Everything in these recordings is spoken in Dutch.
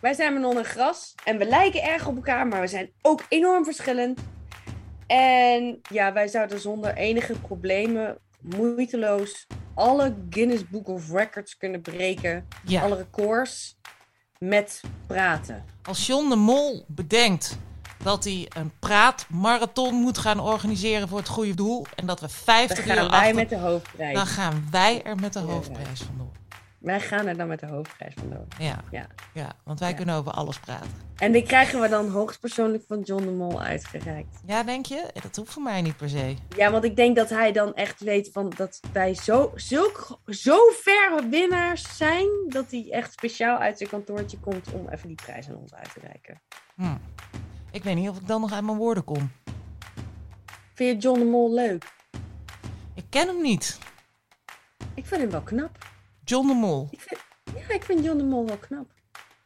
Wij zijn Manon en Gras. En we lijken erg op elkaar, maar we zijn ook enorm verschillend. En ja, wij zouden zonder enige problemen moeiteloos alle Guinness Book of Records kunnen breken. Ja. Alle records met praten. Als John de Mol bedenkt dat hij een praatmarathon moet gaan organiseren voor het goede doel en dat we Dan 50 gaan euro wij met de hoofdprijs. dan gaan wij er met de hoofdprijs vandoor. Wij gaan er dan met de hoofdprijs vandoor. Ja, Ja. ja, want wij Ja. kunnen over alles praten. En die krijgen we dan hoogstpersoonlijk van John de Mol uitgereikt. Ja, denk je? Dat hoeft voor mij niet per se. Ja, want ik denk dat hij dan echt weet van dat wij zo, zulk, zo ver winnaars zijn... dat hij echt speciaal uit zijn kantoortje komt om even die prijs aan ons uit te reiken. Hm. Ik weet niet of ik dan nog uit mijn woorden kom. Vind je John de Mol leuk? Ik ken hem niet. Ik vind hem wel knap. John de Mol. Ik vind, ja, ik vind John de Mol wel knap.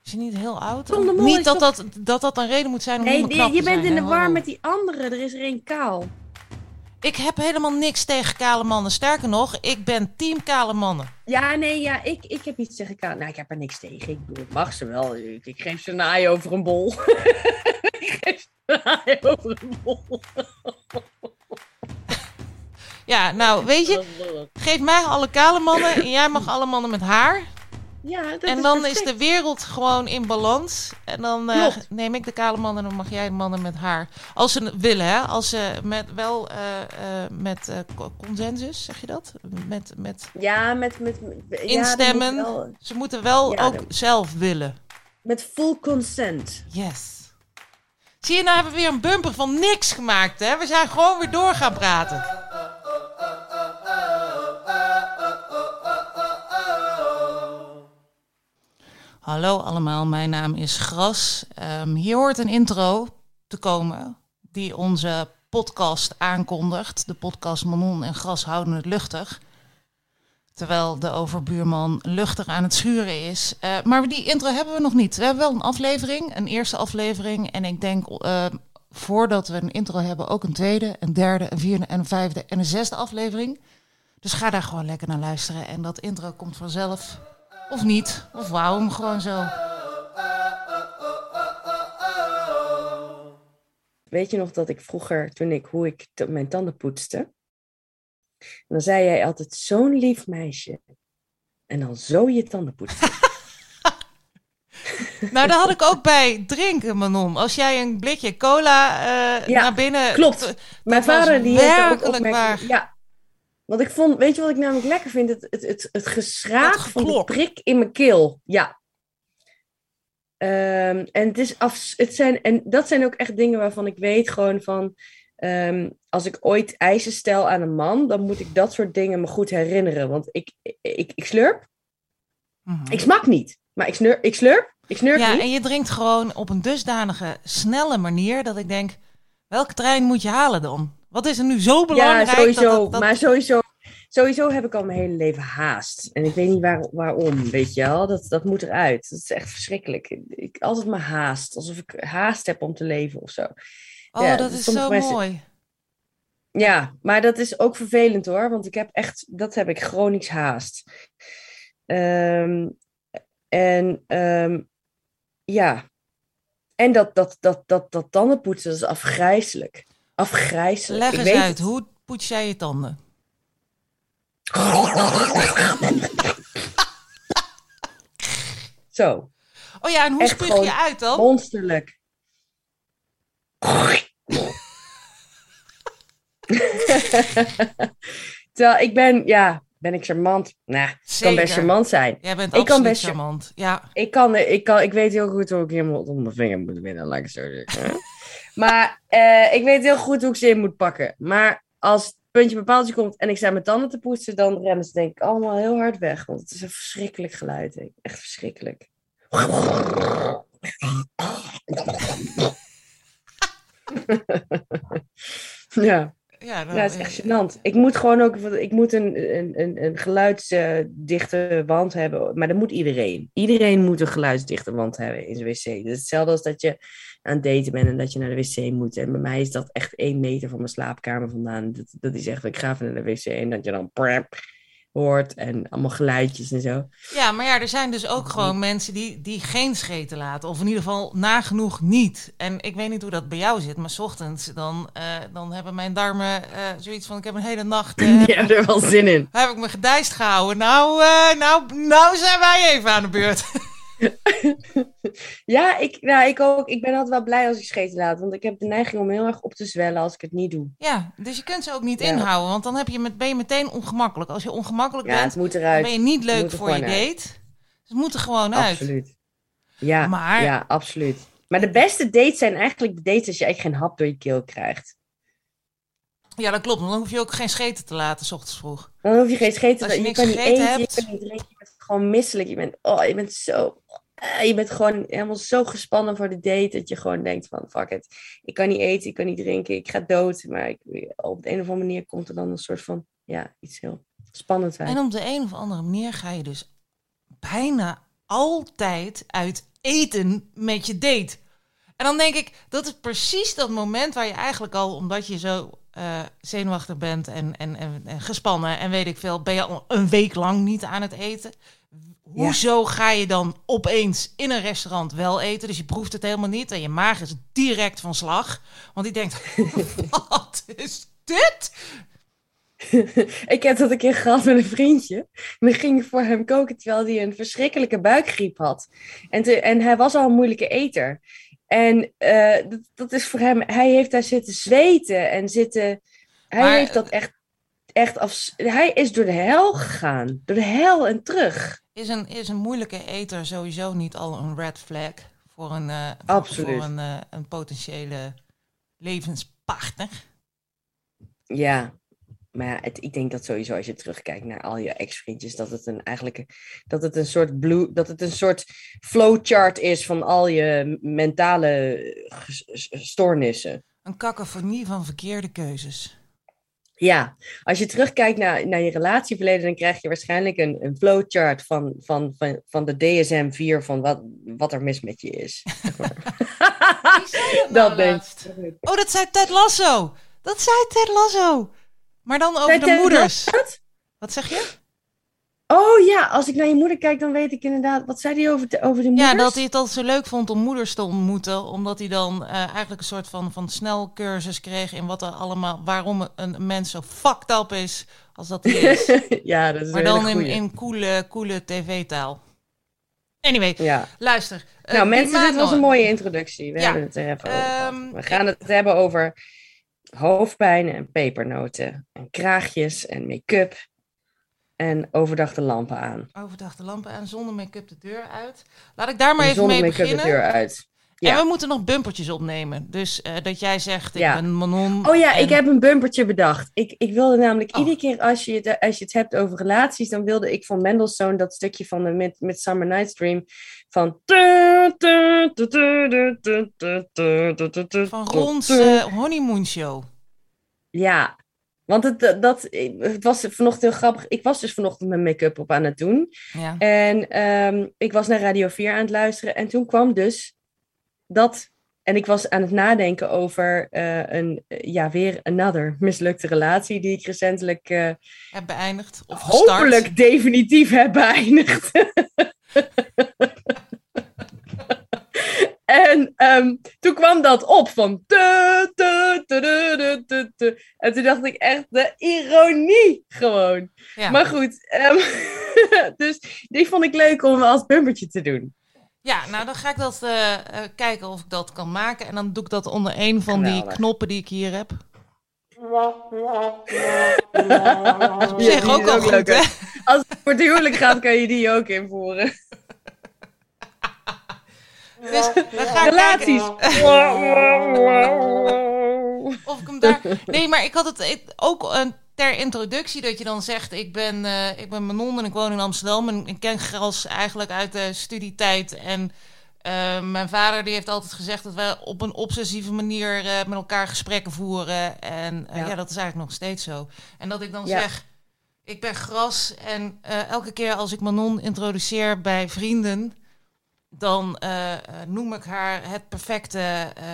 Is hij niet heel oud? John de Mol niet is dat, toch- dat, dat dat een reden moet zijn om Nee, niet meer knap je, je te bent zijn, in de war met die andere. Er is er één kaal. Ik heb helemaal niks tegen kale mannen. Sterker nog, ik ben team kale mannen. Ja, nee, ja, ik, ik heb iets tegen kaal. Nou, ik heb er niks tegen. Ik bedoel, ik mag ze wel. Ik, ik geef ze een aai over een bol. ik geef ze een aai over een bol. Ja, nou, weet je, geef mij alle kale mannen en jij mag alle mannen met haar. Ja, dat en dan is de wereld gewoon in balans. En dan eh, neem ik de kale mannen en dan mag jij de mannen met haar. Als ze willen, hè? Als ze met wel eh, eh, met co- consensus, zeg je dat? Met, met Ja, met... met, met ja, dat Instemmen. moet wel- ze moeten wel Ja, ook dat- zelf willen. met full consent. Yes. Zie je, nou hebben we weer een bumper van niks gemaakt, hè? We zijn gewoon weer door gaan praten. Hallo allemaal, mijn naam is Gras. Ehm, hier hoort een intro te komen die onze podcast aankondigt. De podcast Manon en Gras houden het luchtig. Terwijl de overbuurman luchtig aan het schuren is. Eh, maar die intro hebben we nog niet. We hebben wel een aflevering, een eerste aflevering. En ik denk eh, voordat we een intro hebben ook een tweede, een derde, een vierde en een vijfde en een zesde aflevering. Dus ga daar gewoon lekker naar luisteren. En dat intro komt vanzelf. Of niet. Of wou hem gewoon zo. Weet je nog dat ik vroeger, toen ik, hoe ik mijn tanden poetste... Dan zei jij altijd, zo'n lief meisje. En dan zo je tanden poetsen. Nou, daar had ik ook bij drinken, Manon. Als jij een blikje cola eh, Ja, naar binnen... klopt. Mijn vader die heeft ook opmerkingen- waar. Ja. Want ik vond, weet je wat ik namelijk lekker vind? Het, het, het, het van de prik in mijn keel. Ja. Ehm, en, het is af, het zijn, en dat zijn ook echt dingen waarvan ik weet gewoon van... ehm, als ik ooit eisen stel aan een man, dan moet ik dat soort dingen me goed herinneren. Want ik, ik, ik, slurp. Mhm. Ik smak niet. Maar ik, snur, ik slurp. Ik Ja, niet. en je drinkt gewoon op een dusdanige snelle manier dat ik denk, welke trein moet je halen dan? Wat is er nu zo belangrijk? Ja, sowieso. Dat, dat, dat- Maar sowieso, sowieso heb ik al mijn hele leven haast. En ik weet niet waar, waarom, weet je wel. Dat, dat moet eruit. Dat is echt verschrikkelijk. Ik, altijd maar haast. Alsof ik haast heb om te leven of zo. oh, ja, dat is zo mensen- mooi. Ja, maar dat is ook vervelend hoor. Want ik heb echt, dat heb ik chronisch haast. Ehm, en ehm, ja. En dat, dat, dat, dat, dat tandenpoetsen, dat is afgrijzelijk. Afgrijzelijk. Leg Ik eens weet uit, het. hoe poets jij je tanden? Zo. Oh ja, en hoe Echt spuug je uit dan? Monsterlijk. Terwijl ik ben, ja, ben ik charmant? Nou, ik kan best charmant zijn. Jij bent Ik kan best- charmant. Ja, Ik kan, ik kan, ik weet heel goed hoe ik iemand om de vinger moet winnen, laat ik het zo zeggen. Maar eh, ik weet heel goed hoe ik ze in moet pakken. Maar als het puntje bij paaltje komt en ik sta mijn tanden te poetsen, dan rennen ze denk ik allemaal heel hard weg. Want het is een verschrikkelijk geluid. Echt verschrikkelijk. ja. Ja, het is echt gênant. Ik moet gewoon ook ik moet een, een, een, een geluidsdichte wand hebben. Maar dat moet iedereen. Iedereen moet een geluidsdichte wand hebben in zijn wc. Dat hetzelfde als dat je aan het daten bent en dat je naar de wc moet. En bij mij is dat echt één meter van mijn slaapkamer vandaan. Dat, dat is echt, ik ga even naar de wc en dat je dan... prep, hoort en allemaal geluidjes en zo. Ja, maar ja, er zijn dus ook gewoon mensen die, die geen scheten laten. Of in ieder geval nagenoeg niet. En ik weet niet hoe dat bij jou zit, maar s ochtends dan, eh, dan hebben mijn darmen eh, zoiets van... ik heb een hele nacht... Die hebben er wel zin in. heb ik me gedijst gehouden. Nou, nou, nou zijn wij even aan de beurt. Ja, ik, nou, ik ook. Ik ben altijd wel blij als ik scheten laat. Want ik heb de neiging om heel erg op te zwellen als ik het niet doe. ja, dus je kunt ze ook niet Ja. inhouden. Want dan heb je met, ben je meteen ongemakkelijk. Als je ongemakkelijk Ja, bent, moet eruit. ben je niet leuk voor je uit. date. Dus het moet er gewoon uit. Absoluut. Ja, Maar- ja, absoluut. Maar de beste dates zijn eigenlijk de dates als je eigenlijk geen hap door je keel krijgt. Ja, dat klopt. Dan hoef je ook geen scheten te laten, s ochtends vroeg. Dan hoef je geen scheten Als je je niks kan niet eten, hebt. je kan niet drinken, je bent gewoon misselijk. Je bent, oh, je bent zo... eh, Je bent gewoon helemaal zo gespannen voor de date dat je gewoon denkt van fuck it. Ik kan niet eten, ik kan niet drinken, ik ga dood. Maar ik, op de een of andere manier komt er dan een soort van ja, iets heel spannends uit. En op de een of andere manier ga je dus bijna altijd uit eten met je date. En dan denk ik, dat is precies dat moment waar je eigenlijk al, omdat je zo eh, zenuwachtig bent en, en, en, en gespannen en weet ik veel, ben je al een week lang niet aan het eten. Hoezo ga je dan opeens in een restaurant wel eten? Dus je proeft het helemaal niet en je maag is direct van slag. Want die denkt, wat is dit? Ik heb dat een keer gehad met een vriendje. En dan ging ik voor hem koken terwijl hij een verschrikkelijke buikgriep had. En, te- en hij was al een moeilijke eter. En eh, dat, dat is voor hem, hij heeft daar zitten zweten en zitten. Hij Maar- heeft dat echt, echt af. Hij is door de hel gegaan. Door de hel en terug. Is een, is een moeilijke eter sowieso niet al een red flag voor een, eh, voor- Absoluut. voor een, eh, een potentiële levenspartner? Ja, maar ja, het, ik denk dat sowieso als je terugkijkt naar al je ex-vriendjes, dat het een eigenlijk dat het een soort blue, dat het een soort flowchart is van al je mentale stoornissen. Een cacophonie van verkeerde keuzes. Ja, als je terugkijkt naar, naar je relatieverleden, dan krijg je waarschijnlijk een, een flowchart van, van, van, van de DSM-4 van wat, wat er mis met je is. dat denk ik. Oh, dat zei Ted Lasso. Dat zei Ted Lasso. Maar dan over de Ted moeders. Wat zeg je? Oh ja, als ik naar je moeder kijk, dan weet ik inderdaad. Wat zei hij over de, over de moeders? Ja, dat hij het altijd zo leuk vond om moeders te ontmoeten. Omdat hij dan eh, eigenlijk een soort van, van snelcursus kreeg in wat er allemaal, waarom een mens zo fucked up is als dat hij is. ja, dat is maar dan in, in coole, coole tv-taal. Anyway, Ja. luister. eh, Nou, mensen, dit was een mooie introductie. We Ja. hebben het er even over. Ehm, We gaan het hebben over hoofdpijn en pepernoten. En kraagjes en make-up. En overdag de lampen aan. Overdag de lampen aan, zonder make-up de deur uit. Laat ik daar maar En even zonder mee make-up de beginnen. deur uit. En Ja. we moeten nog bumpertjes opnemen. Dus eh, dat jij zegt, ik Ja. ben Manon. Oh ja, en- ik heb een bumpertje bedacht. Ik, ik wilde namelijk Oh. iedere keer als je, het, als je het hebt over relaties, dan wilde ik van Mendelssohn dat stukje van de Mid, Midsummer Night's Dream van... Van Rons eh, honeymoon show. Ja, want het, dat, het was vanochtend heel grappig. Ik was dus vanochtend mijn make-up op aan het doen. Ja. En ehm, ik was naar Radio 4 aan het luisteren. En toen kwam dus dat. En ik was aan het nadenken over eh, een, eh, ja, weer another mislukte relatie die ik recentelijk eh, Heb beëindigd of gestart. hopelijk definitief heb beëindigd. en ehm, toen kwam dat op van. tu, tu, tu, tu, tu, tu, tu. En toen dacht ik echt de ironie gewoon. Ja. Maar goed, ehm, dus die vond ik leuk om als bumpertje te doen. ja, nou dan ga ik dat eh, eh, kijken of ik dat kan maken. En dan doe ik dat onder een van die knoppen die ik hier heb. Op zich die ook is al goed, leuk, hè? Als het voor het huwelijk gaat, kan je die ook invoeren. Dus we gaan Relaties. kijken of ik hem daar... Nee, maar ik had het ook eh, ter introductie dat je dan zegt... Ik ben, eh, ik ben Manon en ik woon in Amsterdam. En ik ken Gras eigenlijk uit de studietijd. En eh, mijn vader die heeft altijd gezegd... dat we op een obsessieve manier met elkaar gesprekken voeren. En ja. Ja. dat is eigenlijk nog steeds zo. En dat ik dan Ja. zeg... Ik ben Gras en elke keer als ik Manon introduceer bij vrienden... dan eh, eh, noem ik haar het perfecte... eh,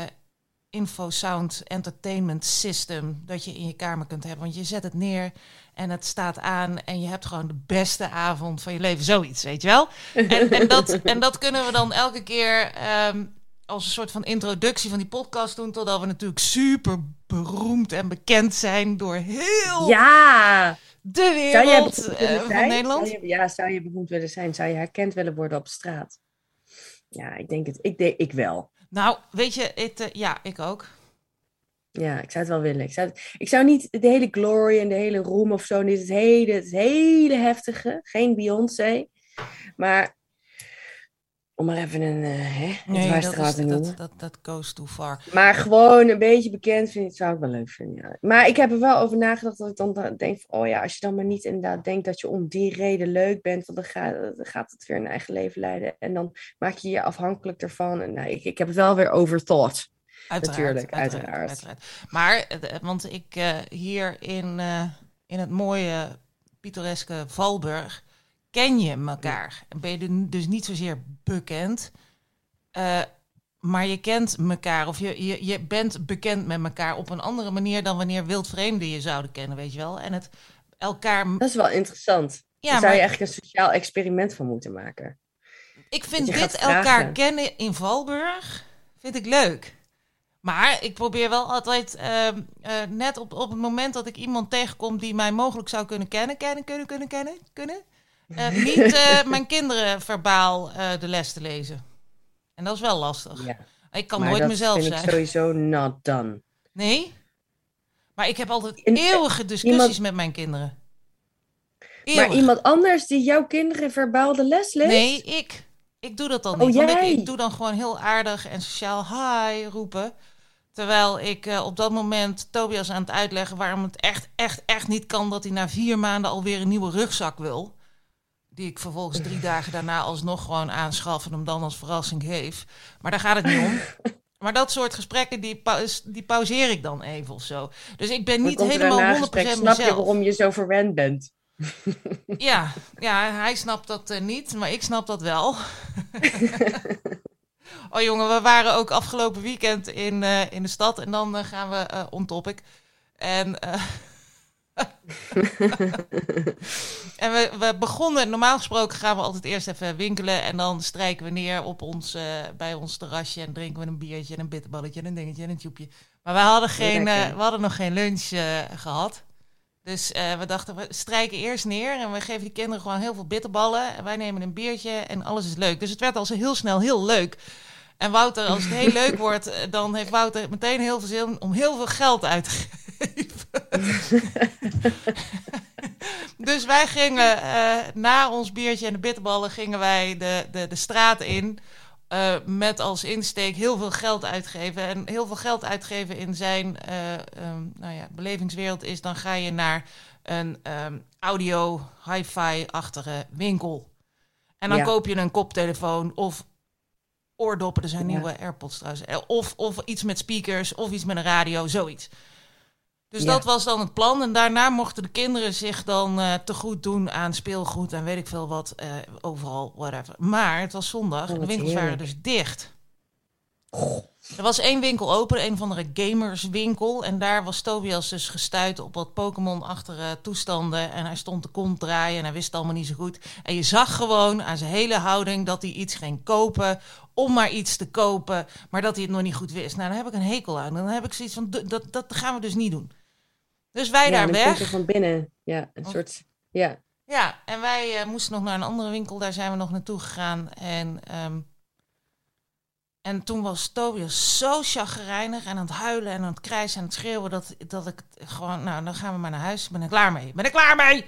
InfoSound Entertainment System dat je in je kamer kunt hebben. Want je zet het neer en het staat aan en je hebt gewoon de beste avond van je leven. Zoiets, weet je wel? En, en, dat, en dat kunnen we dan elke keer ehm, als een soort van introductie van die podcast doen. Totdat we natuurlijk super beroemd en bekend zijn door heel Ja! de Zou jij wereld van? Nederland. Zou je- ja, zou je beroemd willen zijn? Zou je herkend willen worden op straat? Ja, ik denk het. Ik, denk, ik wel. Nou, weet je, het, eh, ja, ik ook. Ja, ik zou het wel willen. Ik zou, het- ik zou niet de hele glory en de hele roem of zo, niet het hele, het hele heftige, geen Beyoncé. Maar om maar even een, eh hè, een Nee, dat, is, te noemen. dat, dat, dat goes too far. Maar gewoon een beetje bekend vind ik, zou ik wel leuk vinden. Ja. Maar ik heb er wel over nagedacht dat ik dan da- denk van, oh ja, als je dan maar niet inderdaad denkt dat je om die reden leuk bent, want dan gaat, dan gaat het weer een eigen leven leiden. En dan maak je je afhankelijk ervan. En nou, ik, ik heb het wel weer overthought. Uiteraard, Natuurlijk, uiteraard. Maar, eh, eh, want ik hier in, in het mooie, pittoreske Valburg ken je elkaar. En Ben je dus niet zozeer bekend, eh, maar je kent elkaar. Of je, je, je bent bekend met elkaar op een andere manier dan wanneer wildvreemden je zouden kennen, weet je wel. En het elkaar... Dat is wel interessant. Ja, Daar zou maar je eigenlijk een sociaal experiment van moeten maken. ik vind dit elkaar kennen in Valburg, vind ik leuk. Maar ik probeer wel altijd, ehm, eh, net op, op het moment dat ik iemand tegenkom die mij mogelijk zou kunnen kennen, kennen, kunnen, kunnen, kennen, kunnen, niet eh, mijn kinderen verbaal eh, de les te lezen. En dat is wel lastig. Ja. Ik kan maar nooit dat mezelf vind zijn. ik sowieso not done. Nee? Maar ik heb altijd In- eeuwige discussies iemand- met mijn kinderen. Maar iemand anders die jouw kinderen verbaal de les leest? Nee, ik. Ik doe dat dan Oh, niet. ik, jij? ik doe dan gewoon heel aardig en sociaal hi roepen. Terwijl ik eh, op dat moment Tobias aan het uitleggen waarom het echt, echt, echt niet kan dat hij na vier maanden alweer een nieuwe rugzak wil. Die ik vervolgens drie dagen daarna alsnog gewoon aanschaf en hem dan als verrassing geef. Maar daar gaat het niet om. Maar dat soort gesprekken, die, paus- die pauzeer ik dan even of zo. Dus ik ben niet helemaal daarna 100% een gesprek. mezelf. Snap je waarom je zo verwend bent? Ja, ja, hij snapt dat eh, niet, maar ik snap dat wel. oh jongen, we waren ook afgelopen weekend in, eh, in de stad en dan eh, gaan we on topic. En, en we, we begonnen, normaal gesproken gaan we altijd eerst even winkelen en dan strijken we neer op ons, eh, bij ons terrasje en drinken we een biertje en een bitterballetje en een dingetje en een tjoepje. Maar we hadden, geen, eh, we hadden nog geen lunch eh, gehad. Dus we dachten, we strijken eerst neer en we geven die kinderen gewoon heel veel bitterballen. En wij nemen een biertje en alles is leuk. Dus het werd al zo heel snel heel leuk. En Wouter, als het heel leuk wordt, eh, dan heeft Wouter meteen heel veel zin om heel veel geld uit te geven. dus wij gingen eh, na ons biertje en de bitterballen gingen wij de, de, de straat in. eh, met als insteek heel veel geld uitgeven. En heel veel geld uitgeven in zijn eh, ehm, nou ja, belevingswereld is... dan ga je naar een ehm, audio, hi-fi-achtige winkel. En dan Ja. koop je een koptelefoon of oordoppen. Er zijn Ja. nieuwe AirPods trouwens. Eh, Of, of iets met speakers of iets met een radio, zoiets. Dus Ja. dat was dan het plan. En daarna mochten de kinderen zich dan eh te goed doen aan speelgoed en weet ik veel wat. eh, overal, whatever. Maar het was zondag Oh, en de wat winkels waren dus dicht. Er was één winkel open, een of andere gamerswinkel. En daar was Tobias dus gestuurd op wat Pokémon-achtige toestanden. En hij stond de kont draaien en hij wist het allemaal niet zo goed. En je zag gewoon aan zijn hele houding dat hij iets ging kopen. Om maar iets te kopen, maar dat hij het nog niet goed wist. Nou, dan heb ik een hekel aan. Dan heb ik zoiets van, dat, dat gaan we dus niet doen. Dus wij ja, daar weg. er van binnen. Ja, een Of- soort... Ja. Ja, en wij eh, moesten nog naar een andere winkel. Daar zijn we nog naartoe gegaan. En, ehm, en toen was Tobias zo chagrijnig en aan het huilen en aan het krijsen en het schreeuwen... dat, dat ik gewoon, nou, dan gaan we maar naar huis. Ben ik klaar mee? Ben ik klaar mee?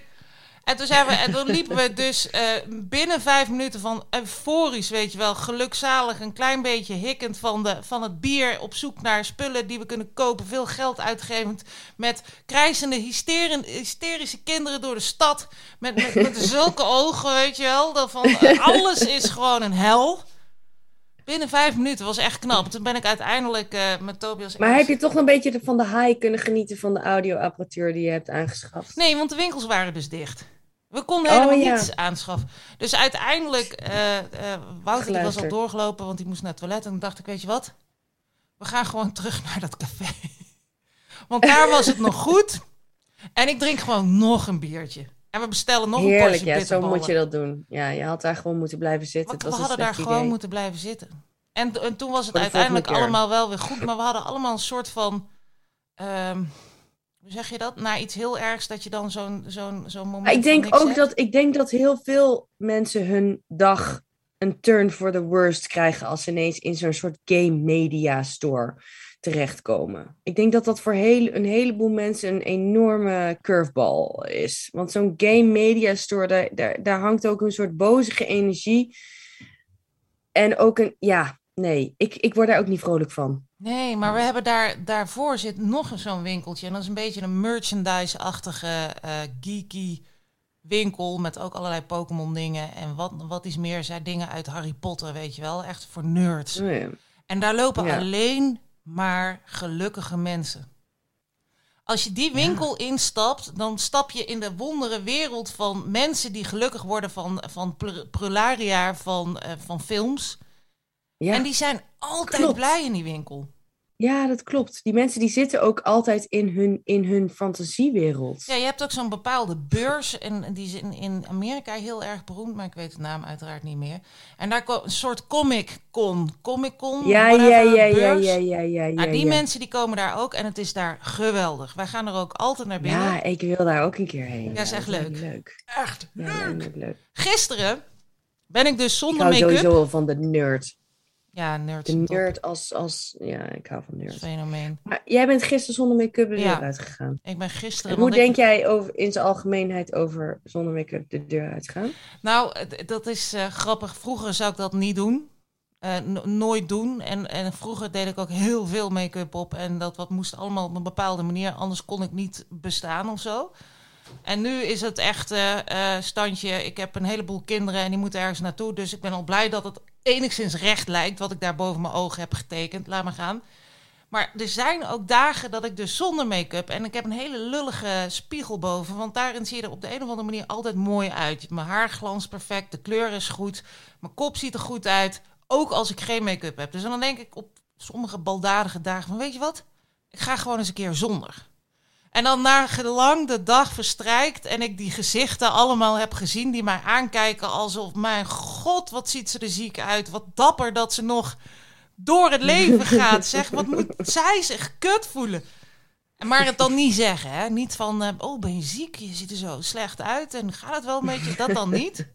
En toen, we, en liepen we dus eh, binnen vijf minuten van euforisch, weet je wel, gelukzalig, een klein beetje hikkend van, de, van het bier, op zoek naar spullen die we kunnen kopen, veel geld uitgevend, met krijzende, hysterische kinderen door de stad, met, met, met zulke ogen, weet je wel, dat van eh, alles is gewoon een hel. Binnen vijf minuten was echt knap. Toen ben ik uiteindelijk eh, met Tobias... Maar heb je toch een beetje van de high kunnen genieten van de audioapparatuur die je hebt aangeschaft? Nee, want de winkels waren dus dicht. We konden Oh, helemaal ja. niets aanschaffen. Dus uiteindelijk, eh eh Wouter die was al doorgelopen, want die moest naar het toilet. En toen dacht ik, weet je wat? we gaan gewoon terug naar dat café. Want daar was het nog goed. En ik drink gewoon nog een biertje. En we bestellen nog een portie ja, zo moet je dat doen. Ja, je had daar gewoon moeten blijven zitten. Want Het we hadden daar gewoon moeten blijven zitten. En, en toen was het uiteindelijk allemaal wel weer goed. Maar we hadden allemaal een soort van... ehm, hoe zeg je dat? Na iets heel ergs dat je dan zo'n zo'n zo'n moment ik denk ook hebt. dat, ik denk dat heel veel mensen hun dag een turn for the worst krijgen als ze ineens in zo'n soort game media store terechtkomen. Ik denk dat dat voor heel, een heleboel mensen een enorme curveball is. Want zo'n game media store, daar, daar, daar hangt ook een soort bozige energie. En ook een, ja, nee, ik, ik word daar ook niet vrolijk van. Nee, maar we hebben daar, daarvoor zit nog zo'n winkeltje. En dat is een beetje een merchandise-achtige, eh, geeky winkel. Met ook allerlei Pokémon dingen. En wat, wat is meer, zijn dingen uit Harry Potter, weet je wel. Echt voor nerds. Oh ja. En daar lopen Ja. alleen maar gelukkige mensen. Als je die winkel instapt, dan stap je in de wondere wereld van mensen die gelukkig worden van, van pr- prularia van, eh, van films. Ja. En die zijn altijd Klopt. blij in die winkel. Ja, dat klopt. Die mensen die zitten ook altijd in hun, in hun fantasiewereld. Ja, je hebt ook zo'n bepaalde beurs. En die is in, in Amerika heel erg beroemd, maar ik weet de naam uiteraard niet meer. En daar komt een soort. Comic-Con, Ja, ja, whatever, ja, ja, ja, ja, ja, ja. Nou, die ja. mensen die komen daar ook en het is daar geweldig. Wij gaan er ook altijd naar binnen. Ja, ik wil daar ook een keer heen. Ja, is echt leuk. leuk. Echt Ja, leuk. leuk, leuk. Gisteren ben ik dus Ik zonder hou make-up. sowieso wel van de nerd. Ja, nerd. De nerd als, als... Ja, ik hou van nerd. fenomeen. Maar jij bent gisteren zonder make-up de deur Ja. uitgegaan. Ik ben gisteren. En hoe ik- denk jij over, in zijn algemeenheid over zonder make-up de deur uitgaan? Nou, dat is eh, grappig. Vroeger zou ik dat niet doen. Eh, no- nooit doen. En, en vroeger deed ik ook heel veel make-up op. En dat wat moest allemaal op een bepaalde manier. Anders kon ik niet bestaan of zo. En nu is het echt eh, standje. Ik heb een heleboel kinderen en die moeten ergens naartoe. Dus ik ben al blij dat het enigszins recht lijkt. Wat ik daar boven mijn ogen heb getekend. Laat maar gaan. Maar er zijn ook dagen dat ik dus zonder make-up... en ik heb een hele lullige spiegel boven... want daarin zie je er op de een of andere manier altijd mooi uit. Mijn haar glanst perfect, de kleur is goed... mijn kop ziet er goed uit, ook als ik geen make-up heb. Dus dan denk ik op sommige baldadige dagen van... weet je wat, ik ga gewoon eens een keer zonder. En dan na gelang de dag verstrijkt... en ik die gezichten allemaal heb gezien... die mij aankijken alsof... mijn god, wat ziet ze er ziek uit. Wat dapper dat ze nog door het leven gaat. Zeg, wat moet zij zich kut voelen? Maar het dan niet zeggen, hè? Niet van, eh, oh, ben je ziek? Je ziet er zo slecht uit en gaat het wel een beetje? Dat dan niet.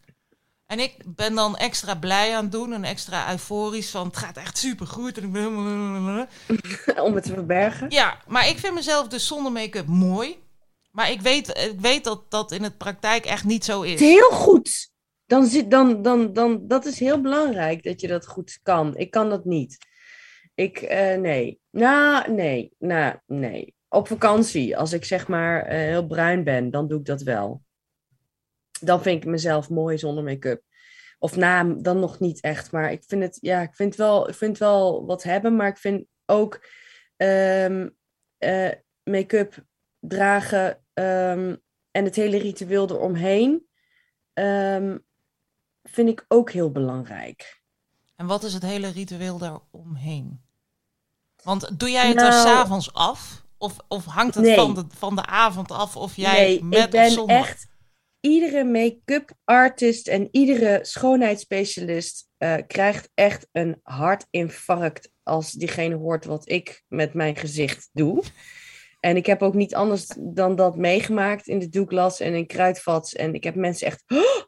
En ik ben dan extra blij aan het doen en extra euforisch van, het gaat echt ik ben... Om het te verbergen? Ja, maar ik vind mezelf dus zonder make-up mooi. Maar ik weet, ik weet dat dat in het praktijk echt niet zo is heel goed. Dan zit, dan, dan, dan, dat is heel belangrijk dat je dat goed kan. Ik kan dat niet. Ik, eh, nee. Nou, nee. Nou, nee. Op vakantie, als ik zeg maar eh, heel bruin ben, dan doe ik dat wel. Dan vind ik mezelf mooi zonder make-up. Of na, dan nog niet echt. Maar ik vind het, ja, ik vind wel, ik vind wel wat hebben. Maar ik vind ook ehm, eh, make-up dragen ehm, en het hele ritueel eromheen ehm, vind ik ook heel belangrijk. En wat is het hele ritueel daaromheen? Want doe jij het er Nou- s'avonds af? Of, of hangt het Nee. van, de, van de avond af of jij nee, met ik ben of zonder? echt iedere make-up artist en iedere schoonheidsspecialist eh, krijgt echt een hartinfarct als diegene hoort wat ik met mijn gezicht doe. En ik heb ook niet anders dan dat meegemaakt in de Douglas en in Kruidvats. En ik heb mensen echt,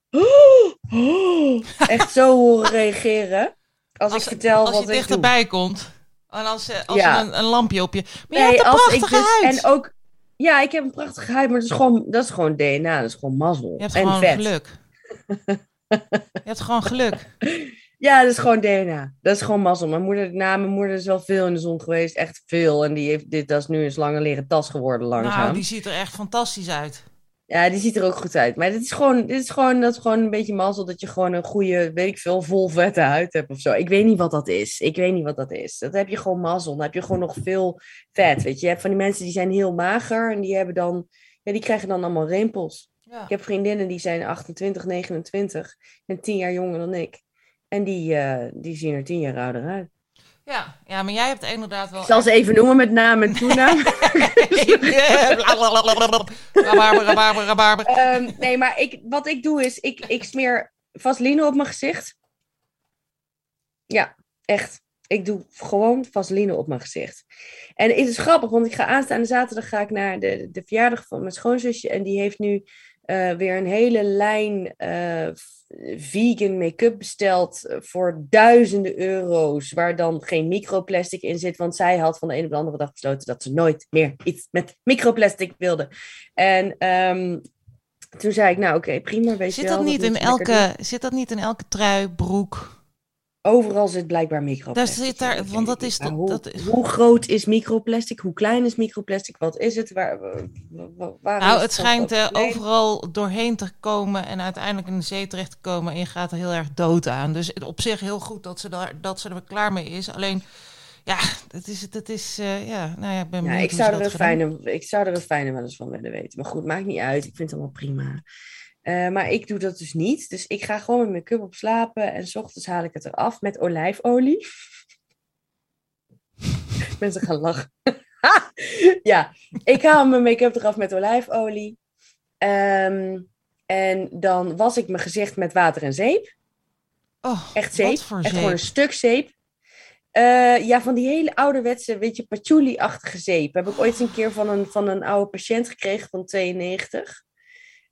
echt zo horen reageren. Als, ik vertel als wat je ik doe. dichterbij komt. En als, als Ja. er een, een lampje op je... Maar je Nee, hebt een als ik prachtige dus- huid. En ook, ja, ik heb een prachtige huid, maar dat is gewoon, dat is gewoon DNA, dat is gewoon mazzel. je hebt en gewoon vet. geluk. je hebt gewoon geluk. Ja, dat is gewoon DNA. Dat is gewoon mazzel. Mijn moeder, na mijn moeder is wel veel in de zon geweest, echt veel. En die heeft dit, dat is nu een lange leren tas geworden langzaam. Nou, die ziet er echt fantastisch uit. Ja, die ziet er ook goed uit. Maar dit is gewoon, dit is gewoon, dat is gewoon een beetje mazzel dat je gewoon een goede, weet ik veel, vol vette huid hebt of zo. Ik weet niet wat dat is. Ik weet niet wat dat is. Dat heb je gewoon mazzel. Dan heb je gewoon nog veel vet, weet je. Je hebt van die mensen die zijn heel mager en die hebben dan, ja, die krijgen dan allemaal rimpels. Ja. Ik heb vriendinnen die zijn 28, 29 en 10 jaar jonger dan ik. En die, eh, die zien er 10 jaar ouder uit. Ja, ja, maar jij hebt inderdaad wel... Ik zal ze even noemen met naam en toenaam. um, nee, maar ik, wat ik doe is, ik, ik smeer vaseline op mijn gezicht. Ja, echt. Ik doe gewoon vaseline op mijn gezicht. En het is grappig, want ik ga aanstaande zaterdag ga ik naar de, de verjaardag van mijn schoonzusje. En die heeft nu uh, weer een hele lijn uh, vegan make-up besteld voor duizenden euro's. Waar dan geen microplastic in zit. Want zij had van de een op de andere dag besloten dat ze nooit meer iets met microplastic wilde. En um, toen zei ik, nou oké, okay, prima. Weet zit, je dat wel, niet in elke, zit dat niet in elke trui, broek? Overal zit blijkbaar microplastic. Daar zit daar, want dat is, Maar dat, hoe, dat is hoe groot is microplastic? Hoe klein is microplastic? Wat is het? Waar, waar, Nou, is het schijnt eh, overal doorheen te komen en uiteindelijk in de zee terecht te komen. En je gaat er heel erg dood aan. Dus op zich heel goed dat ze, daar, dat ze er klaar mee is. Alleen, ja, het is, het is uh, ja, nou ja, ik ben Ja, ik zou, er dat doen. fijne, ik zou er het fijne wel eens van willen weten. Maar goed, maakt niet uit. Ik vind het allemaal prima. Eh, maar ik doe dat dus niet. Dus ik ga gewoon met mijn make-up op slapen. En s ochtends haal ik het eraf met olijfolie. Mensen gaan lachen. ja, ik haal mijn make-up eraf met olijfolie. Ehm, en dan was ik mijn gezicht met water en zeep. Oh, Echt zeep. Echt gewoon een stuk zeep. Eh, ja, van die hele ouderwetse, weet je, patchouli-achtige zeep. Heb ik ooit een keer van een, van een oude patiënt gekregen van 92.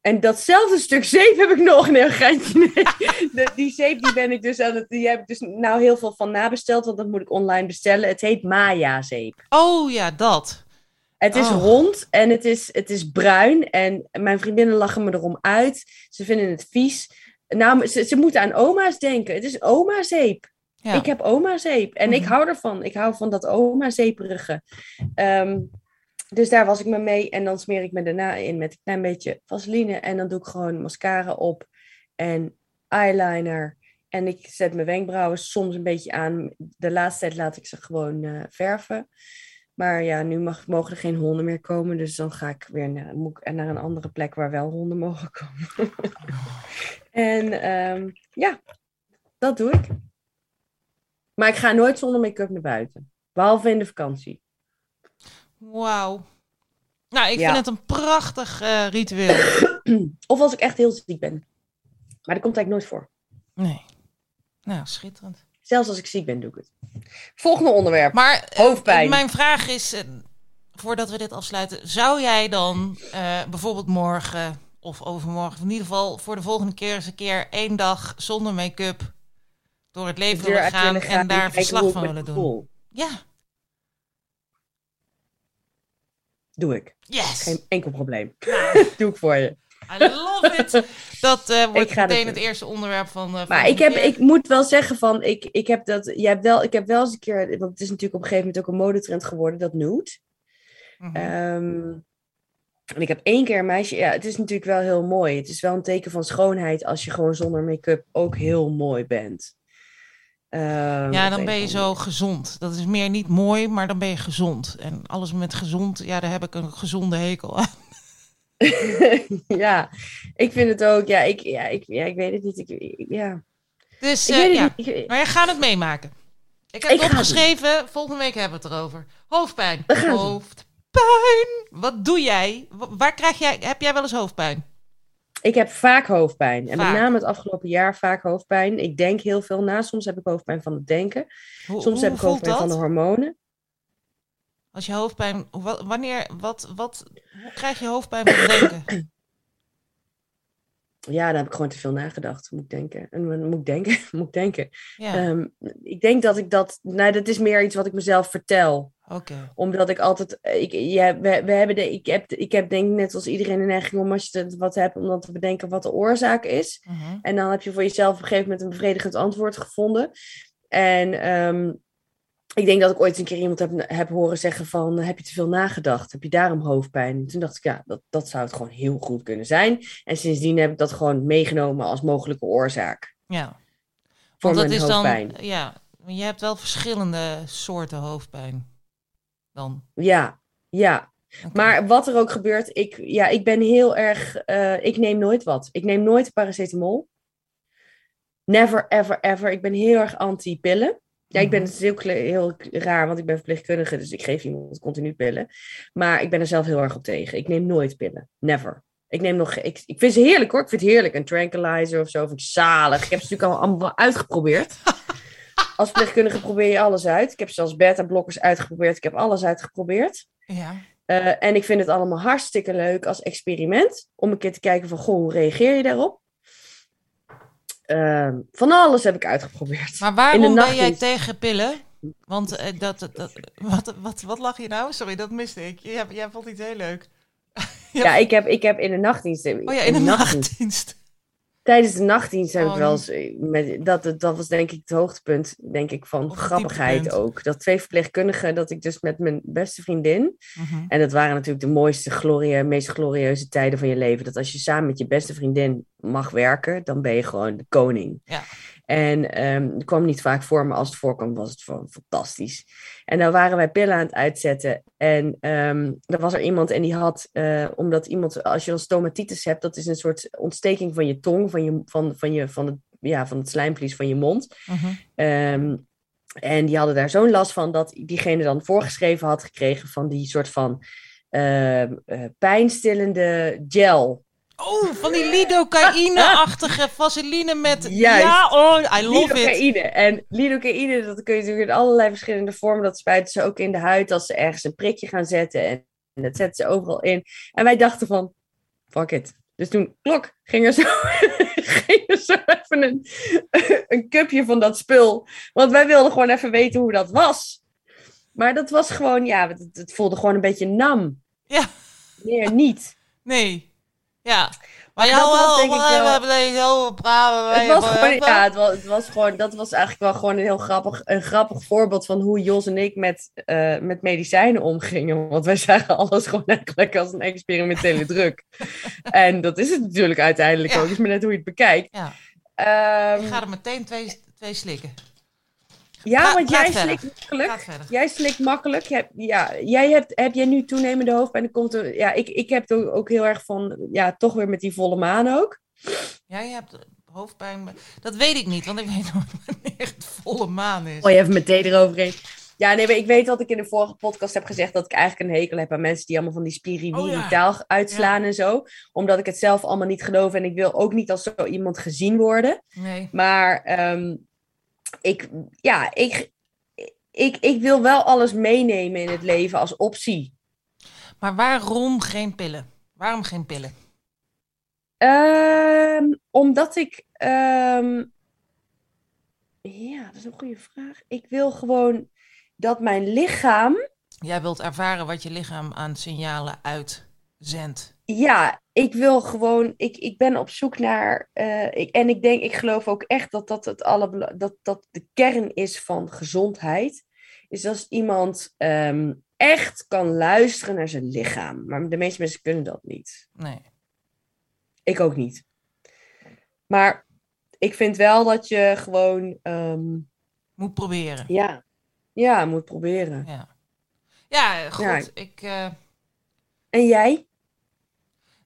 En datzelfde stuk zeep heb ik nog een heel geintje. Nee, de- die zeep die ben ik dus aan het, die heb ik dus nou heel veel van nabesteld, want dat moet ik online bestellen. Het heet Maya zeep. Oh ja, dat. Het is Oh. rond en het is, het is bruin. En mijn vriendinnen lachen me erom uit. Ze vinden het vies. Nou, ze, ze moeten aan oma's denken. Het is oma zeep. Ja. Ik heb oma zeep. En ik Mhm. hou ervan. Ik hou van dat oma zeeperige. Ehm, dus daar was ik me mee. En dan smeer ik me daarna in met een klein beetje vaseline. En dan doe ik gewoon mascara op. En eyeliner. En ik zet mijn wenkbrauwen soms een beetje aan. De laatste tijd laat ik ze gewoon eh, verven. Maar ja, nu mag, mogen er geen honden meer komen. Dus dan ga ik weer naar, moet naar een andere plek waar wel honden mogen komen. en ehm, ja, dat doe ik. Maar ik ga nooit zonder make-up naar buiten. Behalve in de vakantie. Wauw. Nou, ik Ja. vind het een prachtig eh, ritueel. Of als ik echt heel ziek ben. Maar dat komt eigenlijk nooit voor. Nee. Nou, schitterend. Zelfs als ik ziek ben, doe ik het. Volgende onderwerp. Maar eh, Hoofdpijn. mijn vraag is, eh, voordat we dit afsluiten, zou jij dan bijvoorbeeld morgen of overmorgen, in ieder geval voor de volgende keer eens een keer één dag zonder make-up door het leven willen gaan en daar verslag van willen doen? Ja, Doe ik. yes. Geen enkel probleem. doe ik voor je. I love it. Dat eh, wordt meteen het eerste onderwerp van. van Maar ik, heb, keer. ik moet wel zeggen van, ik, ik heb dat, jij hebt wel, ik heb wel eens een keer, want het is natuurlijk op een gegeven moment ook een modetrend geworden, dat nude. Mhm. Ehm, en ik heb één keer een meisje, ja, het is natuurlijk wel heel mooi. Het is wel een teken van schoonheid als je gewoon zonder make-up ook heel mooi bent. Ehm, ja, dan ben je zo gezond. Dat is meer niet mooi, maar dan ben je gezond. En alles met gezond, ja, daar heb ik een gezonde hekel aan. ja, ik vind het ook, ja, ik, ja, ik, ja, ik weet het niet. Ik, ja. Dus eh, weet het ja, niet. Maar je gaat het meemaken. Ik heb Ik het opgeschreven, volgende week hebben we het erover. Hoofdpijn. Hoofdpijn. Wat doe jij? Wa- Waar krijg jij, heb jij wel eens hoofdpijn? Ik heb vaak hoofdpijn. En Vaak. met name het afgelopen jaar vaak hoofdpijn. Ik denk heel veel na. Soms heb ik hoofdpijn van het denken. Hoe, Soms hoe heb ik hoofdpijn van de hormonen. Als je hoofdpijn, wa- wanneer, wat, wat, hoe krijg je hoofdpijn van het denken? Ja, daar heb ik gewoon te veel nagedacht, moet ik denken. En dan moet ik denken, moet ik denken. Ja, Ehm, ik denk dat ik dat... Nou, dat is meer iets wat ik mezelf vertel. Omdat ik altijd... Ik, ja, we, we hebben de, ik, heb, ik heb denk ik net als iedereen een neiging om als je het wat hebt... om dan te bedenken wat de oorzaak is. Mhm. En dan heb je voor jezelf op een gegeven moment een bevredigend antwoord gevonden. En ehm, ik denk dat ik ooit een keer iemand heb, heb horen zeggen van... Heb je te veel nagedacht? Heb je daarom hoofdpijn? En toen dacht ik, ja, dat, dat zou het gewoon heel goed kunnen zijn. En sindsdien heb ik dat gewoon meegenomen als mogelijke oorzaak. Ja. Voor Want dat is dan, hoofdpijn. ja, je hebt wel verschillende soorten hoofdpijn. Dan. Ja, ja. Maar wat er ook gebeurt, ik, ja, ik ben heel erg... eh, ik neem nooit wat. Ik neem nooit paracetamol. Never, ever, ever. Ik ben heel erg anti-pillen. Ja, ik ben het is heel, kle- heel raar, want ik ben verpleegkundige, dus ik geef iemand continu pillen. Maar ik ben er zelf heel erg op tegen. Ik neem nooit pillen. Never. Ik neem nog, ik, ik vind ze heerlijk hoor. Ik vind het heerlijk. Een tranquilizer of zo, vind ik zalig. Ik heb ze natuurlijk al allemaal uitgeprobeerd. Als verpleegkundige probeer je alles uit. Ik heb zelfs beta-blokkers uitgeprobeerd. Ik heb alles uitgeprobeerd. Ja. Eh, en ik vind het allemaal hartstikke leuk als experiment. Om een keer te kijken van, goh, hoe reageer je daarop? Ehm, van alles heb ik uitgeprobeerd. Maar waarom ben jij tegen pillen? Want eh, dat, dat, dat- wat, wat, wat lag je nou? Sorry, dat miste ik. Jij, jij vond iets heel leuk. Ja, ik heb, ik heb in de nachtdienst... Oh ja, in de nachtdienst. Tijdens de nachtdienst heb Oh, ik wel eens... eh, Met, dat, dat was denk ik het hoogtepunt, denk ik, van grappigheid ook. Dat twee verpleegkundigen, dat ik dus met mijn beste vriendin... Mhm. En dat waren natuurlijk de mooiste, glorie, meest glorieuze tijden van je leven. Dat als je samen met je beste vriendin mag werken, dan ben je gewoon de koning. Ja. En het kwam niet vaak voor, maar als het voorkwam, was het gewoon fantastisch. En dan waren wij pillen aan het uitzetten. En er was er iemand en die had, eh, omdat iemand, als je dan stomatitis hebt, dat is een soort ontsteking van je tong, van, je, van, van, je, van, het, ja, van het slijmvlies van je mond. Mhm. Ehm, en die hadden daar zo'n last van dat diegene dan voorgeschreven had gekregen van die soort van eh, pijnstillende gel. Oh, van die lidocaïne-achtige vaseline met... Juist. Ja, oh, I love it. Lidocaïne. En lidocaïne, dat kun je natuurlijk in allerlei verschillende vormen. Dat spuiten ze ook in de huid als ze ergens een prikje gaan zetten. En, en dat zetten ze overal in. En wij dachten van, fuck it. Dus toen, klok, ging er zo, ging er zo even een, een cupje van dat spul. Want wij wilden gewoon even weten hoe dat was. Maar dat was gewoon, ja, het, het voelde gewoon een beetje nam. Ja. Meer niet. Nee. Ja. Maar dat ja, was wel, denk ik wel- we hebben. Het was gewoon, ja, het was, het was gewoon, dat was eigenlijk wel gewoon een heel grappig, een grappig voorbeeld van hoe Jos en ik met, eh, met medicijnen omgingen. Want wij zagen alles gewoon eigenlijk als een experimentele druk. en dat is het natuurlijk uiteindelijk Ja. ook, is maar net hoe je het bekijkt. Ja. Ehm, Ik ga er meteen twee, twee slikken. Ja, Ga- want jij slikt makkelijk. Jij slikt makkelijk. Je hebt- ja, jij hebt, heb jij nu toenemende hoofdpijn? Dan komt er, ja, ik, ik heb het ook, heel erg van, ja, toch weer met die volle maan ook. Jij hebt hoofdpijn. Dat weet ik niet, want ik weet nooit wanneer het volle maan is. Oh, je even meteen eroverheen. Ja, nee, maar ik weet wat ik in de vorige podcast heb gezegd. Dat ik eigenlijk een hekel heb aan mensen die allemaal van die spiriwiri-taal Oh, uitslaan en zo. Omdat ik het zelf allemaal niet geloof. En ik wil ook niet als zo iemand gezien worden. Nee. Maar ehm, ik, ja, ik, ik, ik wil wel alles meenemen in het leven als optie. Maar waarom geen pillen? Waarom geen pillen? Ehm, omdat ik. ehm, ja, dat is een goede vraag. Ik wil gewoon dat mijn lichaam. Jij wilt ervaren wat je lichaam aan signalen uitzendt. Ja, ik wil gewoon. Ik, ik ben op zoek naar. eh, ik, en ik denk, ik geloof ook echt dat dat, het alle, dat dat de kern is van gezondheid. Is als iemand ehm, echt kan luisteren naar zijn lichaam. Maar de meeste mensen kunnen dat niet. Nee. Ik ook niet. Maar ik vind wel dat je gewoon. ehm, Moet proberen. ja, ja, moet proberen. Ja. Ja, goed. Ja. Ik, eh, En jij?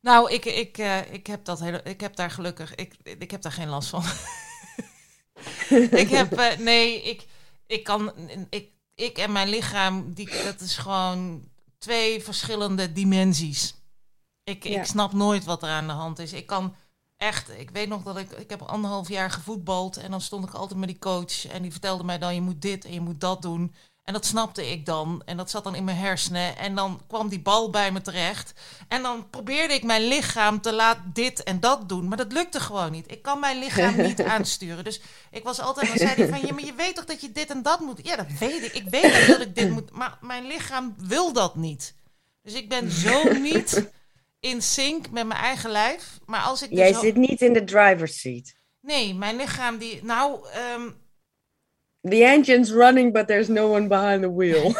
Nou, ik, ik, eh, ik, heb dat hele, ik heb daar gelukkig. Ik, ik heb daar geen last van. ik heb. eh, nee, ik, ik kan. Ik, ik en mijn lichaam, die, dat is gewoon twee verschillende dimensies. Ik, Ja. ik snap nooit wat er aan de hand is. Ik kan echt, ik weet nog dat ik, ik heb anderhalf jaar gevoetbald en dan stond ik altijd met die coach en die vertelde mij dan je moet dit en je moet dat doen. En dat snapte ik dan en dat zat dan in mijn hersenen en dan kwam die bal bij me terecht en dan probeerde ik mijn lichaam te laten dit en dat doen, maar dat lukte gewoon niet. Ik kan mijn lichaam niet aansturen. Dus ik was altijd, dan zei hij van, ja, maar je weet toch dat je dit en dat moet. Ja, dat weet ik. Ik weet dat ik dit moet, maar mijn lichaam wil dat niet. Dus ik ben zo niet in sync met mijn eigen lijf. Maar als ik dus Jij zit niet in de driver's seat. Nee, mijn lichaam die... Nou, ehm, The engine's running, but there's no one behind the wheel.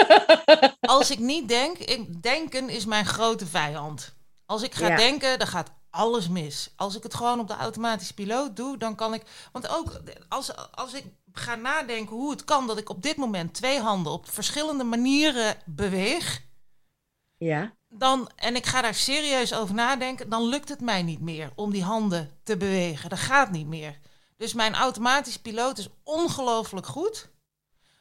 als ik niet denk... Ik, denken is mijn grote vijand. Als ik ga Ja. denken, dan gaat alles mis. Als ik het gewoon op de automatische piloot doe, dan kan ik... Want ook als, als ik ga nadenken hoe het kan... dat ik op dit moment twee handen op verschillende manieren beweeg... ja. dan, en ik ga daar serieus over nadenken, dan lukt het mij niet meer om die handen te bewegen. Dat gaat niet meer. Dus mijn automatische piloot is ongelooflijk goed.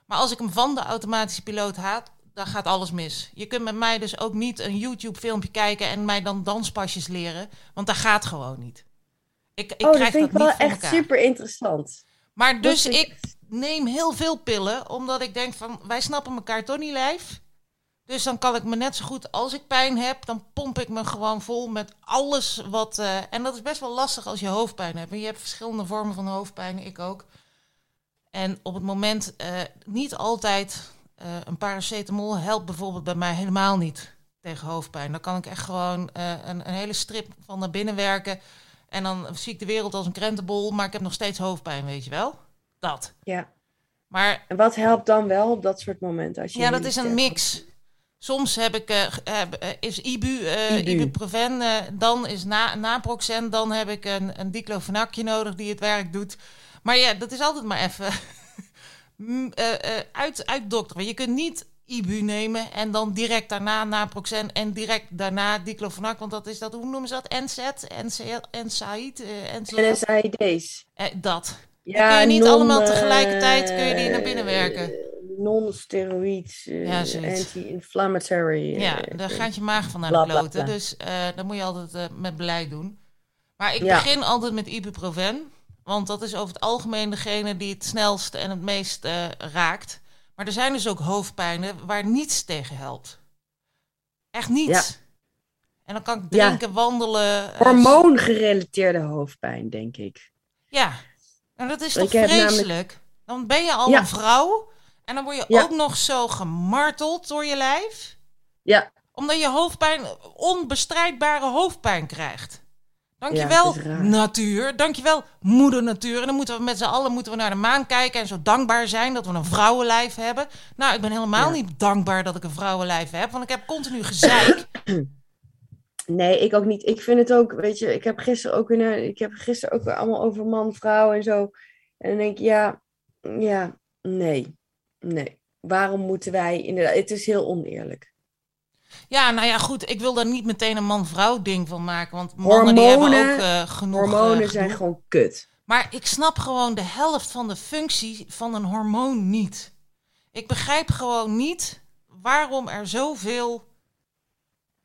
Maar als ik hem van de automatische piloot haat, dan gaat alles mis. Je kunt met mij dus ook niet een YouTube-filmpje kijken en mij dan danspasjes leren, want dat gaat gewoon niet. Ik, ik oh, dat krijg vind ik dat wel niet echt elkaar. super interessant. Maar dus ik neem heel veel pillen, omdat ik denk van wij snappen elkaar toch niet lijf. Dus dan kan ik me net zo goed als ik pijn heb, dan pomp ik me gewoon vol met alles wat. eh, en dat is best wel lastig als je hoofdpijn hebt. En je hebt verschillende vormen van hoofdpijn, ik ook. En op het moment eh, niet altijd eh, een paracetamol helpt bijvoorbeeld bij mij helemaal niet tegen hoofdpijn. Dan kan ik echt gewoon een, een hele strip van naar binnen werken. En dan zie ik de wereld als een krentenbol, maar ik heb nog steeds hoofdpijn, weet je wel? Dat. Ja. Maar En wat helpt dan wel op dat soort momenten? Als je ja, dat is een mix. Soms heb ik, eh, eh, is Ibu, eh Ibu. ibuprofen, dan is na, naproxen, dan heb ik een, een diclofenacje nodig die het werk doet. Maar ja, dat is altijd maar even mm, eh, uit, uitdokteren. Je kunt niet Ibu nemen en dan direct daarna naproxen en direct daarna diclofenac, want dat is dat, hoe noemen ze dat? NCL, NSAID, NSAID's. dat. Ja, kun je niet allemaal tegelijkertijd, kun je die naar binnen werken. Non-steroïd, eh, Ja, anti-inflammatory. Ja, daar eh, gaat je maag van naar de kloten. Dus eh dat moet je altijd met beleid doen. Maar ik Ja. begin altijd met ibuprofen. Want dat is over het algemeen degene die het snelst en het meest raakt. Maar er zijn dus ook hoofdpijnen waar niets tegen helpt. Echt niets. Ja. En dan kan ik Ja. drinken, wandelen. Hormoongerelateerde hoofdpijn, denk ik. Ja. En dat is Ik toch namelijk- vreselijk? Dan ben je al een vrouw. En dan word je Ja. ook nog zo gemarteld door je lijf. Ja, Omdat je hoofdpijn, onbestrijdbare hoofdpijn krijgt. Dankjewel, natuur. Dankjewel, moeder natuur. En dan moeten we met z'n allen moeten we naar de maan kijken en zo dankbaar zijn dat we een vrouwenlijf hebben. Nou, ik ben helemaal Ja. niet dankbaar dat ik een vrouwenlijf heb, want ik heb continu gezeik. nee, ik ook niet. Ik vind het ook, weet je, ik heb gisteren ook weer, ik heb gisteren ook weer allemaal over man, vrouw en zo. En dan denk ik, ja, ja, nee, nee. Waarom moeten wij, inderdaad, het is heel oneerlijk. ja, nou ja, goed. Ik wil daar niet meteen een man-vrouw ding van maken, want mannen die hebben Hormonen- ook eh, genoeg Hormonen eh, zijn gedoe. gewoon kut. Maar ik snap gewoon de helft van de functie van een hormoon niet. Ik begrijp gewoon niet waarom er zoveel.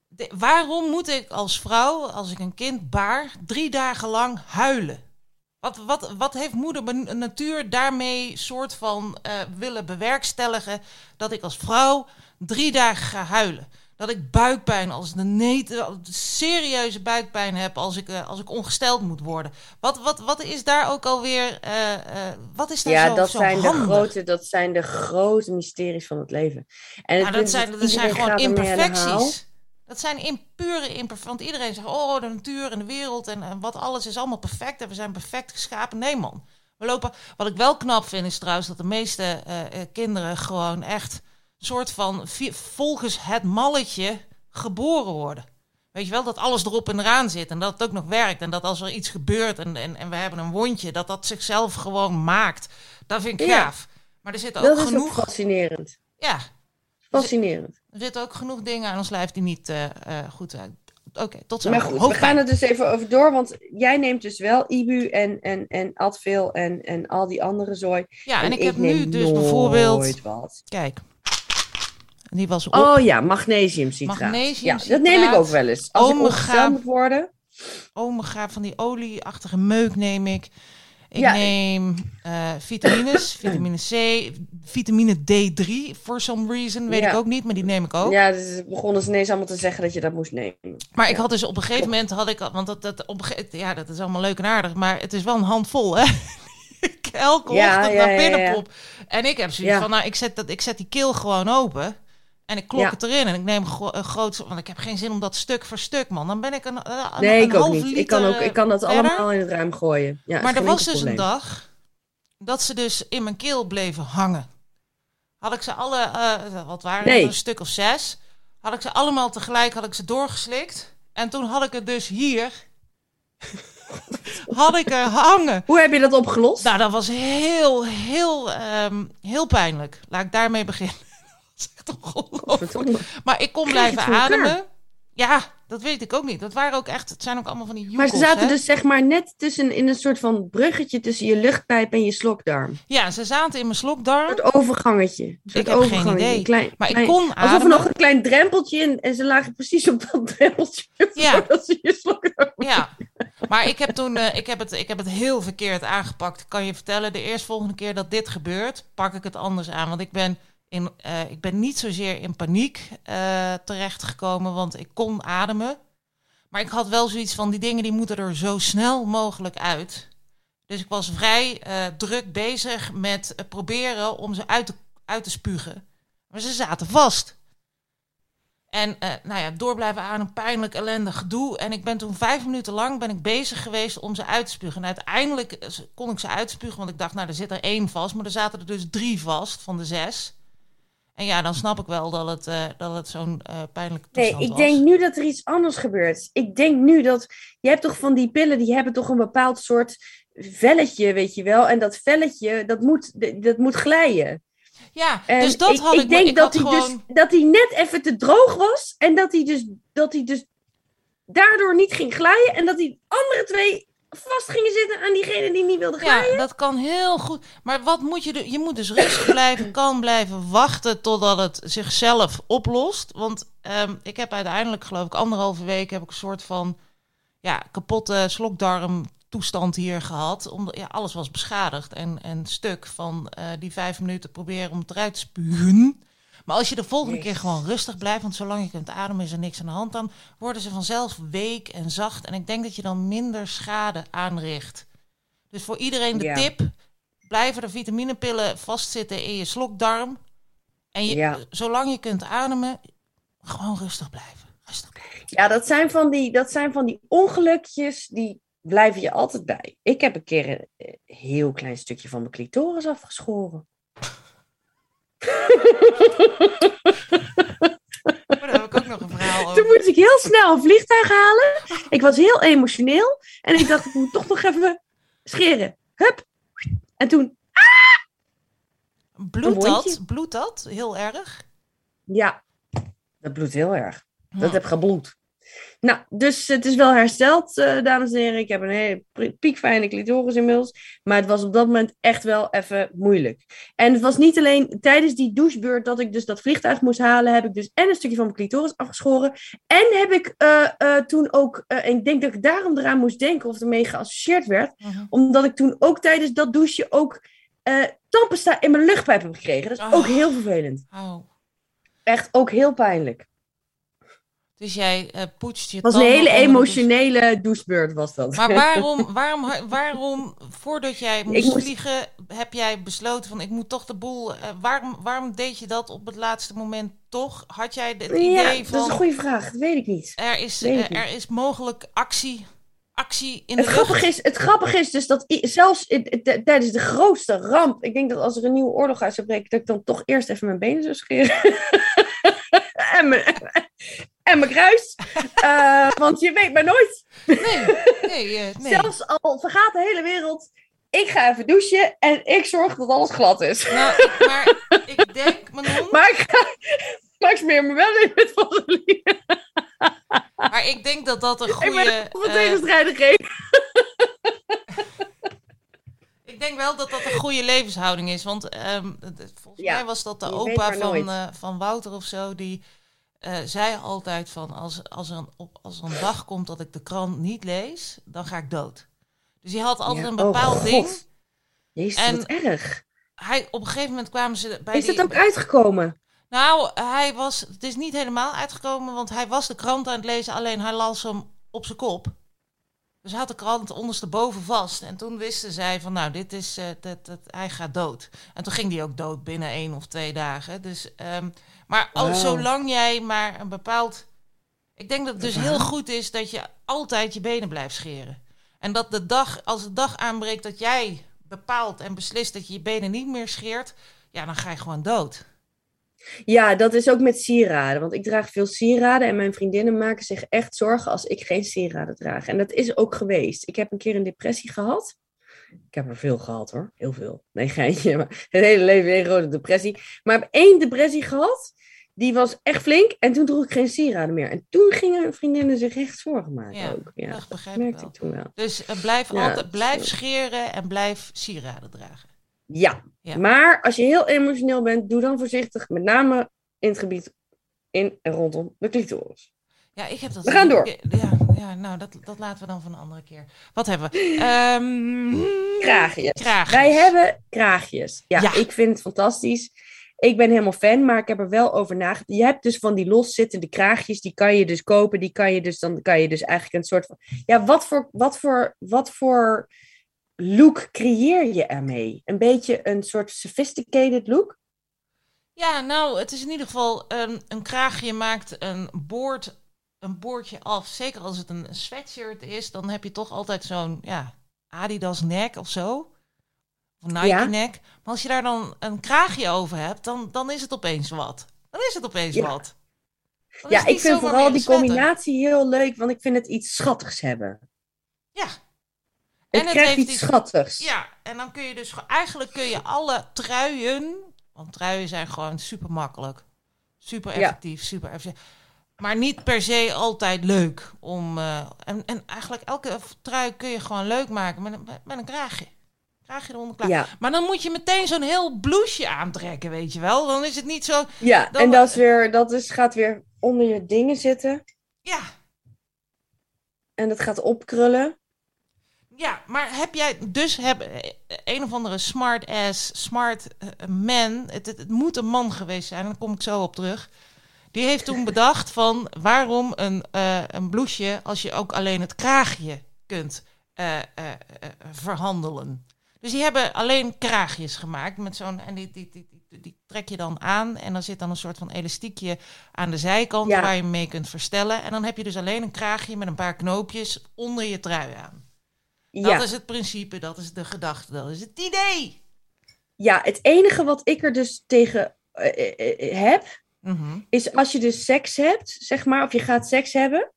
De- waarom moet ik als vrouw, als ik een kind baar, drie dagen lang huilen? Wat, wat, wat heeft moeder natuur daarmee soort van eh, willen bewerkstelligen dat ik als vrouw drie dagen ga huilen? Dat ik buikpijn als de serieuze buikpijn heb als ik, eh, als ik ongesteld moet worden. Wat, wat, wat is daar ook alweer, eh, wat is daar Ja, zo, dat zo zijn, de grote, dat zijn de grote mysteries van het leven. En het Nou, dat zijn, dat zijn gewoon imperfecties. Dat zijn in, pure imperfecties. Want iedereen zegt, oh, de natuur en de wereld en, en wat alles is allemaal perfect. En we zijn perfect geschapen. Nee, man. We lopen, wat ik wel knap vind is trouwens dat de meeste eh, eh, kinderen gewoon echt soort van volgens het malletje geboren worden. Weet je wel, dat alles erop en eraan zit en dat het ook nog werkt. En dat als er iets gebeurt en, en, en we hebben een wondje, dat dat zichzelf gewoon maakt. Dat vind ik Ja. gaaf. Maar er zitten ook Dat is ook genoeg... fascinerend. Ja, Fascinerend. Er zitten ook genoeg dingen aan ons lijf die niet eh, eh, goed zijn. Oké, tot zo. Maar goed, we gaan er dus even over door. Want jij neemt dus wel Ibu en, en, en Advil en, en al die andere zooi. Ja, en, ik, heb neem nu dus bijvoorbeeld... wat. Kijk. Die was op. Oh ja, magnesiumcitraat. Ja, Magnesiumcitraat, dat neem ik ook wel eens. Als ik omega. ongesteld moet worden. omega van die olieachtige meuk neem ik. Ik Ja. neem eh, vitamines, vitamine C, vitamine D3 for some reason, weet Ja. ik ook niet, maar die neem ik ook. Ja, dus begonnen ze ineens allemaal te zeggen dat je dat moest nemen. Maar ik had dus op een gegeven moment had ik, want dat, dat op een ja, dat is allemaal leuk en aardig, maar het is wel een handvol, hè? ik elke ochtend naar binnen pop. En ik heb zoiets van, nou, ik zet, dat, ik zet die keel gewoon open. En ik klok Ja. het erin en ik neem gro- een groot... Want ik heb geen zin om dat stuk voor stuk, man. Dan ben ik een, eh, een, Nee, een ik ook niet. Ik kan, ook, ik kan dat verder. allemaal in het ruim gooien. Ja, maar er was dus een dag dat ze dus in mijn keel bleven hangen. Had ik ze alle, eh, wat waren Nee. het, een stuk of zes, had ik ze allemaal tegelijk, had ik ze doorgeslikt. En toen had ik het dus hier, had ik er hangen. Hoe heb je dat opgelost? Nou, dat was heel, heel, ehm, heel pijnlijk. Laat ik daarmee beginnen. Echt ongelooflijk. Maar ik kon blijven het elkaar? ademen. Ja, dat weet ik ook niet. Dat waren ook echt, het zijn ook allemaal van die Maar ze zaten hè? dus zeg maar net tussen in een soort van bruggetje tussen je luchtpijp en je slokdarm. Ja, ze zaten in mijn slokdarm. Soort overgangetje. Ik heb geen idee. Klein, Maar ik kon Alsof er ademen. nog een klein drempeltje in en ze lagen precies op dat drempeltje. Ja. Zodat ze je slokdarm... Ja, maar ik heb toen eh, ik heb het, ik heb het heel verkeerd aangepakt. Ik kan je vertellen, de eerstvolgende keer dat dit gebeurt, pak ik het anders aan. Want ik ben, eh, ik ben niet zozeer in paniek eh, terechtgekomen, want ik kon ademen. Maar ik had wel zoiets van, die dingen die moeten er zo snel mogelijk uit. Dus ik was vrij eh, druk bezig met proberen om ze uit te, uit te spugen. Maar ze zaten vast. En nou ja, door blijven aan een pijnlijk, ellendig gedoe. En ik ben toen vijf minuten lang ben ik bezig geweest om ze uit te spugen. En uiteindelijk kon ik ze uitspugen, want ik dacht, nou, er zit er één vast. Maar er zaten er dus drie vast van de zes. En ja, dan snap ik wel dat het, eh, dat het zo'n eh pijnlijke Nee, toestand ik was. denk nu dat er iets anders gebeurt. Ik denk nu dat... Je hebt toch van die pillen, die hebben toch een bepaald soort velletje, weet je wel. En dat velletje, dat moet, dat moet glijden. Ja, En dus dat ik, had ik, ik denk ik dat, hij gewoon... dus, dat hij net even te droog was. En dat hij dus, dat hij dus daardoor niet ging glijden. En dat die andere twee vast gingen zitten aan diegene die niet wilde glijden. Ja, dat kan heel goed. Maar wat moet je doen? Je moet dus rustig blijven, kalm blijven, wachten totdat het zichzelf oplost. Want ehm, ik heb uiteindelijk, geloof ik, anderhalve week heb ik een soort van ja, kapotte slokdarm toestand hier gehad. Omdat ja, alles was beschadigd en, en stuk van eh, die vijf minuten proberen om het eruit te spugen. Maar als je de volgende keer gewoon rustig blijft, want zolang je kunt ademen is er niks aan de hand, dan worden ze vanzelf week en zacht. En ik denk dat je dan minder schade aanricht. Dus voor iedereen de Ja. tip, blijven er vitaminepillen vastzitten in je slokdarm. En je, Ja. zolang je kunt ademen, gewoon rustig blijven. Rustig blijven. Ja, dat zijn, van die, dat zijn van die ongelukjes, die blijven je altijd bij. Ik heb een keer een eh, heel klein stukje van mijn clitoris afgeschoren. Daar heb ik ook nog een verhaal Toen moest ik heel snel een vliegtuig halen. Ik was heel emotioneel. En ik dacht, ik moet toch nog even scheren. Hup. En toen, Bloedt dat? Bloedt dat? Heel erg? ja, dat bloedt heel erg. Dat heb gebloed. Nou, dus het is wel hersteld, eh, dames en heren. Ik heb een hele piekfijne clitoris inmiddels. Maar het was op dat moment echt wel even moeilijk. En het was niet alleen tijdens die douchebeurt dat ik dus dat vliegtuig moest halen, heb ik dus en een stukje van mijn clitoris afgeschoren. En heb ik eh, eh, toen ook, en ik denk dat ik daarom eraan moest denken of ermee geassocieerd werd, Mhm. omdat ik toen ook tijdens dat douchen ook tandpasta in mijn luchtpijp heb gekregen. Dat is ook Oh. heel vervelend. Au. Echt ook heel pijnlijk. Dus jij eh poetst je Het was een hele de douche. emotionele douchebeurt was dat. Maar waarom, waarom, waarom, voordat jij moest, moest- vliegen, heb jij besloten van ik moet toch de boel. eh, waarom, waarom deed je dat op het laatste moment toch? Had jij het idee ja, dat is van een goede vraag. Dat weet ik niet. er, is, eh, niet. er is mogelijk actie, actie in de Het lucht? grappige, is, het grappige is dus dat zelfs tijdens de grootste ramp, ik denk dat als er een nieuwe oorlog uit zou breken, dat ik dan toch eerst even mijn benen zou scheren. en, mijn, en mijn kruis. Eh, want je weet maar nooit. Nee, nee, eh, nee. Zelfs al vergaat de hele wereld, ik ga even douchen en ik zorg dat alles glad is. Nou, ik- maar ik denk, Manon, Maar ik, ga, maar ik smeer me wel in met vaseline. maar ik denk dat dat een Ik ben goede. op een eh, tegenstrijdig. Ik denk wel dat dat een goede levenshouding is. Want ehm, volgens Ja, mij was dat de opa van, van Wouter of zo. Die eh, zei altijd van als, als, er een, op, als er een dag komt dat ik de krant niet lees, dan ga ik dood. Dus hij had altijd Ja, een oh bepaald God. ding. Jezus, En- wat erg. Hij, op een gegeven moment kwamen ze bij Is die... het ook uitgekomen? Nou, hij was, het is niet helemaal uitgekomen, want hij was de krant aan het lezen, alleen hij las hem op zijn kop. Dus had de krant ondersteboven vast. En toen wisten zij van, nou, dit is, eh, dat, dat, hij gaat dood. En toen ging hij ook dood binnen één of twee dagen. Dus, ehm, maar al, Wauw. zolang jij maar een bepaald... Ik denk dat het dus heel goed is dat je altijd je benen blijft scheren. En dat de dag, als de dag aanbreekt dat jij bepaalt en beslist dat je je benen niet meer scheert, ja, dan ga je gewoon dood. Ja, dat is ook met sieraden. Want ik draag veel sieraden en mijn vriendinnen maken zich echt zorgen als ik geen sieraden draag. En dat is ook geweest. Ik heb een keer een depressie gehad. Ik heb er veel gehad hoor. Heel veel. Nee, geintje. Maar het hele leven een grote depressie. Maar ik heb één depressie gehad. die was echt flink. En toen droeg ik geen sieraden meer. En toen gingen vriendinnen zich echt zorgen maken Ja, ook. Ja, dat begrijp dat ik merkte wel. ik toen wel. Dus eh, blijf, Ja, altijd, blijf scheren en blijf sieraden dragen. Ja. Ja. maar als je heel emotioneel bent, doe dan voorzichtig. Met name in het gebied in en rondom de clitoris. Ja, ik heb dat. We gaan door. Ja, ja nou, dat, dat laten we dan voor een andere keer. Wat hebben we? Ehm, Kraagjes. kraagjes. Wij hebben kraagjes. Ja, Ja. ik vind het fantastisch. Ik ben helemaal fan, maar ik heb er wel over nagedacht. Je hebt dus van die loszittende kraagjes, die kan je dus kopen. Die kan je dus, dan kan je dus eigenlijk een soort van... Ja, wat voor, wat voor, wat voor look creëer je ermee? Een beetje een soort sophisticated look? Ja, nou, het is in ieder geval een, een kraagje maakt een boord, een boordje af. Zeker als het een sweatshirt is, dan heb je toch altijd zo'n ja, Adidas nek of zo. Of Nike Ja. nek. Maar als je daar dan een kraagje over hebt, dan, dan is het opeens wat. Dan is het opeens Ja. wat. Dan Ja, ik vind vooral die combinatie heel leuk, want ik vind het iets schattigs hebben. Ja. Het, En het heeft iets iets- schattigs. Ja, en dan kun je dus eigenlijk kun je alle truien, want truien zijn gewoon super makkelijk, super Ja. effectief, super effectief, maar niet per se altijd leuk om. eh, en, en eigenlijk elke trui kun je gewoon leuk maken met een, met- met een kraagje. Kraagje eronder klaar. Ja, Maar dan moet je meteen zo'n heel blouseje aantrekken, weet je wel. Dan is het niet zo. ja. Dan- en dat, is weer, dat is, gaat weer onder je dingen zitten. Ja, En dat gaat opkrullen. Ja, maar heb jij dus heb, eh, een of andere smart ass, smart eh, man, het, het, het moet een man geweest zijn, daar kom ik zo op terug. Die heeft toen bedacht van waarom een, eh, een blouseje als je ook alleen het kraagje kunt eh, eh, eh, verhandelen. Dus die hebben alleen kraagjes gemaakt met zo'n en die, die, die, die, trek je dan aan en dan zit dan een soort van elastiekje aan de zijkant Ja. waar je mee kunt verstellen. En dan heb je dus alleen een kraagje met een paar knoopjes onder je trui aan. Dat Ja. is het principe, dat is de gedachte, dat is het idee. ja, het enige wat ik er dus tegen eh, eh, eh, heb, Mhm. is als je dus seks hebt, zeg maar, of je gaat seks hebben,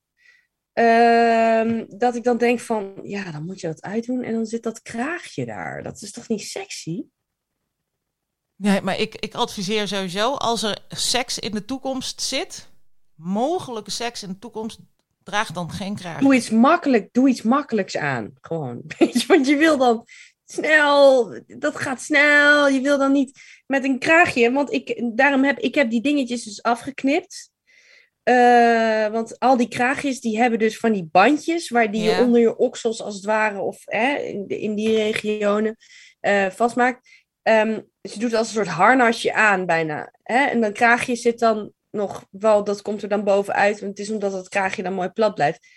ehm, dat ik dan denk van, ja, dan moet je dat uitdoen en dan zit dat kraagje daar. Dat is toch niet sexy? Nee, maar ik, ik adviseer sowieso, als er seks in de toekomst zit, mogelijke seks in de toekomst, draag dan geen kraag. Doe iets makkelijk, doe iets makkelijks aan, gewoon. Weet je, want je wil dan snel, dat gaat snel. Je wil dan niet met een kraagje, want ik, daarom heb ik heb die dingetjes dus afgeknipt. Eh, want al die kraagjes die hebben dus van die bandjes waar die Ja. je onder je oksels als het ware of hè, in, die regionen eh, vastmaakt. Dus je doet als een soort harnasje aan bijna. Hè? En dan kraagje zit dan nog wel, dat komt er dan bovenuit. Want het is omdat het kraagje dan mooi plat blijft.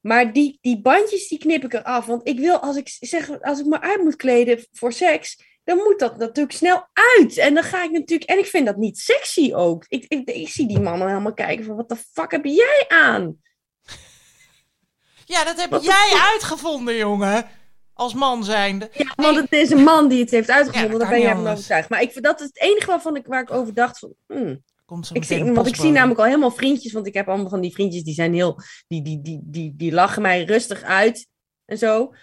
Maar die, die bandjes die knip ik eraf. Want ik wil, als ik zeg, als ik me uit moet kleden voor seks, dan moet dat natuurlijk snel uit. En dan ga ik natuurlijk, en ik vind dat niet sexy ook. Ik, ik, ik zie die mannen helemaal kijken van, wat de fuck heb jij aan? Ja, dat heb Wat de jij uitgevonden, jongen. Als man zijnde. Ja, want het is een man die het heeft uitgevonden, Ja, dat daar ben jij van overtuigd. Maar ik, dat is het enige waarvan ik, waar ik over dacht van, hmm, Komt zo Ik zie, want ik zie namelijk al helemaal vriendjes, want ik heb allemaal van die vriendjes die zijn heel, die, die, die, die, die lachen mij rustig uit en zo.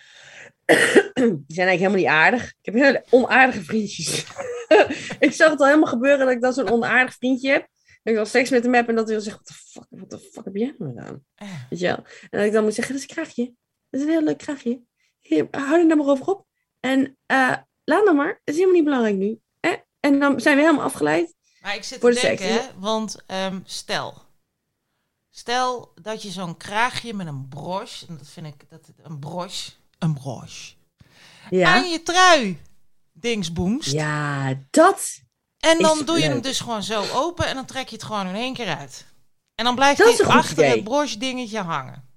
Die zijn eigenlijk helemaal niet aardig. Ik heb hele onaardige vriendjes. ik zag het al helemaal gebeuren dat ik dan zo'n onaardig vriendje heb. Dat ik dan seks met hem heb en dat hij dan zegt, wat de fuck, wat de fuck heb jij nou gedaan? Ja. Weet je wel? En dat ik dan moet zeggen, dat is een kraagje. Dat is een heel leuk kraagje. Hier, hou er nou maar over op. En eh, laat nou maar, dat is helemaal niet belangrijk nu. Eh? En dan zijn we helemaal afgeleid. Maar ik zit te de denken, hè, want ehm, stel. Stel dat je zo'n kraagje met een broche, en dat vind ik, dat een broche, een broche, Ja. aan je trui dingsboemst. Ja, dat. en dan doe je hem dus gewoon zo open en dan trek je het gewoon in één keer uit. En dan blijft hij achter idee. het broche dingetje hangen.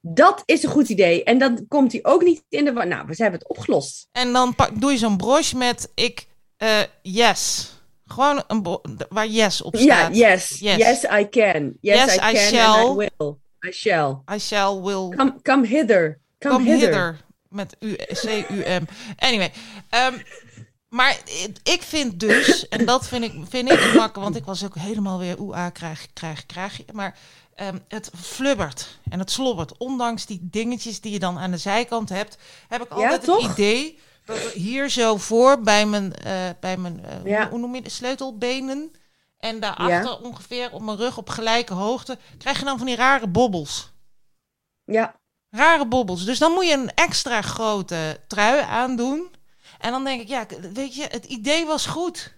Dat is een goed idee. En dan komt hij ook niet in de... Nou, we hebben het opgelost. En dan pak, doe je zo'n broche met ik, eh, yes. Gewoon een waar yes op Ja, staat. yes. Yes. Yes, I can. Yes, Yes, I I can shall. and I will. I shall. I shall will Come, come hither. Come, Come hither. hither. Met U, C-U-M. Anyway. ehm, maar ik- vind dus, en dat vind ik, vind ik makkelijk, want ik was ook helemaal weer oeh, krijg, krijg, krijg je. Maar ehm, het flubbert en het slobbert. Ondanks die dingetjes die je dan aan de zijkant hebt, heb ik altijd het idee hier zo voor bij mijn, eh, bij mijn eh, Ja. hoe noem je het, sleutelbenen En daarachter Ja. ongeveer op mijn rug op gelijke hoogte krijg je dan van die rare bobbels. Ja, Rare bobbels. Dus dan moet je een extra grote trui aandoen. En dan denk ik, ja, weet je, het idee was goed.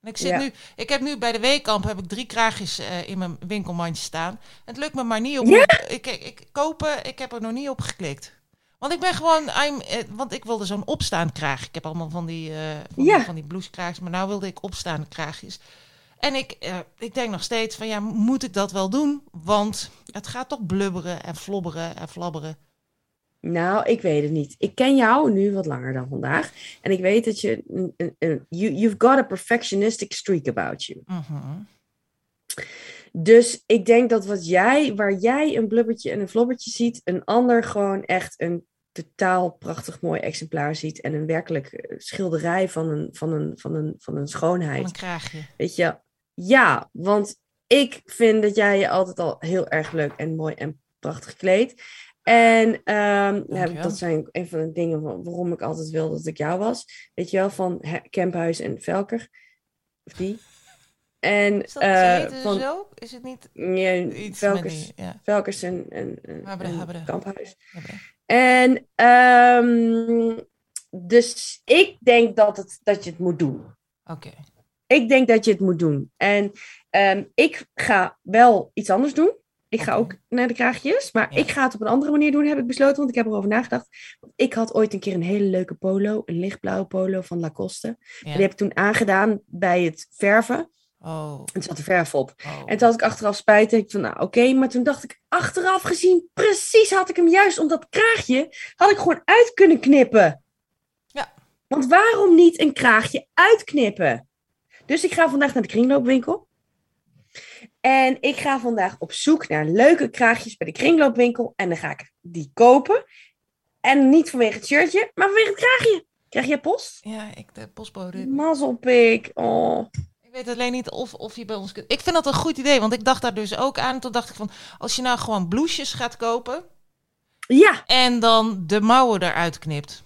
En ik, zit Ja. nu, ik heb nu bij de weekkamp heb ik drie kraagjes eh, in mijn winkelmandje staan. Het lukt me maar niet om. Ik, ik kopen, ik heb er nog niet op geklikt. Want ik ben gewoon, I'm, eh, want ik wilde zo'n opstaand kraag. Ik heb allemaal van die, eh van, Ja. die, van die blousekraagjes, maar nou wilde ik opstaande kraagjes. En ik, eh, ik denk nog steeds van ja, moet ik dat wel doen? Want het gaat toch blubberen en flobberen en flabberen. nou, ik weet het niet. Ik ken jou nu wat langer dan vandaag. En ik weet dat je... you, you've got a perfectionistic streak about you. Mhm. Dus ik denk dat wat jij, waar jij een blubbertje en een flobbertje ziet, een ander gewoon echt een totaal prachtig mooi exemplaar ziet. En een werkelijk eh, schilderij van een, van een, van een, van een Van schoonheid. een kraagje. Weet je, ja, want ik vind dat jij je altijd al heel erg leuk en mooi en prachtig kleedt. En ehm, dat zijn een van de dingen wa- waarom ik altijd wilde dat ik jou was. Weet je wel, van Kemphuis en Velker. Of die. En Is dat eh, het van zo? Is het niet ja, iets Velkers, met die... Ja. Velkers en, en. Kamphuis. En ehm, dus ik denk dat, het, dat je het moet doen. Oké. Ik denk dat je het moet doen. En ehm, ik ga wel iets anders doen. Ik ga ook naar de kraagjes. Maar Ja. ik ga het op een andere manier doen, heb ik besloten. Want ik heb erover nagedacht. Ik had ooit een keer een hele leuke polo. Een lichtblauwe polo van Lacoste. Ja. Die heb ik toen aangedaan bij het verven. Oh. En zat er verf op. oh. En toen had ik achteraf spijt. En ik van, nou oké. Maar toen dacht ik, achteraf gezien, precies had ik hem juist om dat kraagje, had ik gewoon uit kunnen knippen. Ja. Want waarom niet een kraagje uitknippen? Dus ik ga vandaag naar de kringloopwinkel. En ik ga vandaag op zoek naar leuke kraagjes bij de kringloopwinkel. En dan ga ik die kopen. En niet vanwege het shirtje, maar vanwege het kraagje. Krijg jij post? Ja, ik, de postbode. Mazzelpik. Oh. Ik weet alleen niet of, of je bij ons kunt. Ik vind dat een goed idee, want ik dacht daar dus ook aan. Toen dacht ik van, als je nou gewoon blouses gaat kopen Ja, en dan de mouwen eruit knipt.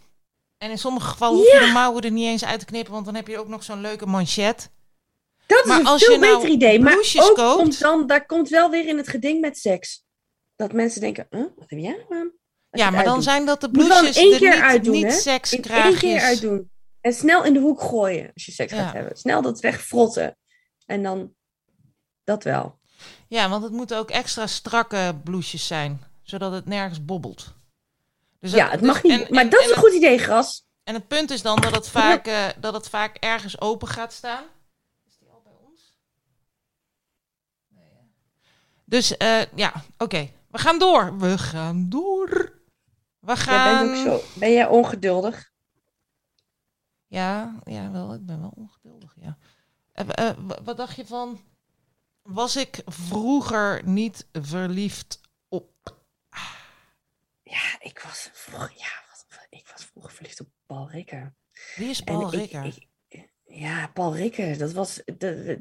En in sommige gevallen hoef je de mouwen er niet eens uit te knippen, want dan heb je ook nog zo'n leuke manchet. Dat is Maar een als veel je nou beter idee. Maar ook koopt- komt dan, daar komt wel weer in het geding met seks. Dat mensen denken, huh, wat heb jij nou aan? Ja, maar dan zijn dat de één de keer niet, uitdoen, niet hè? In één sekskraagjes. keer uitdoen. En snel in de hoek gooien als je seks Ja. gaat hebben. Snel dat wegfrotten. En dan dat wel. Ja, want het moeten ook extra strakke blouses zijn, zodat het nergens bobbelt. Dus ja, het dus- mag niet. en- maar en- dat is en een goed idee, Gras. En het punt is dan dat het vaak, eh, dat het vaak ergens open gaat staan. Is die al bij ons? Nee? Dus eh, ja, oké. We gaan door. We gaan door. We gaan. bent ook zo. Ben jij ongeduldig? Ja, ja, wel. Ik ben wel ongeduldig. Ja. Eh, eh, wat dacht je van? Was ik vroeger niet verliefd op? Ja, ik was vroeger, ja, wat, ik was vroeger verliefd op Paul Rikker. Wie is Paul ik- Rikker? ik- ja, Paul Rikker, dat was.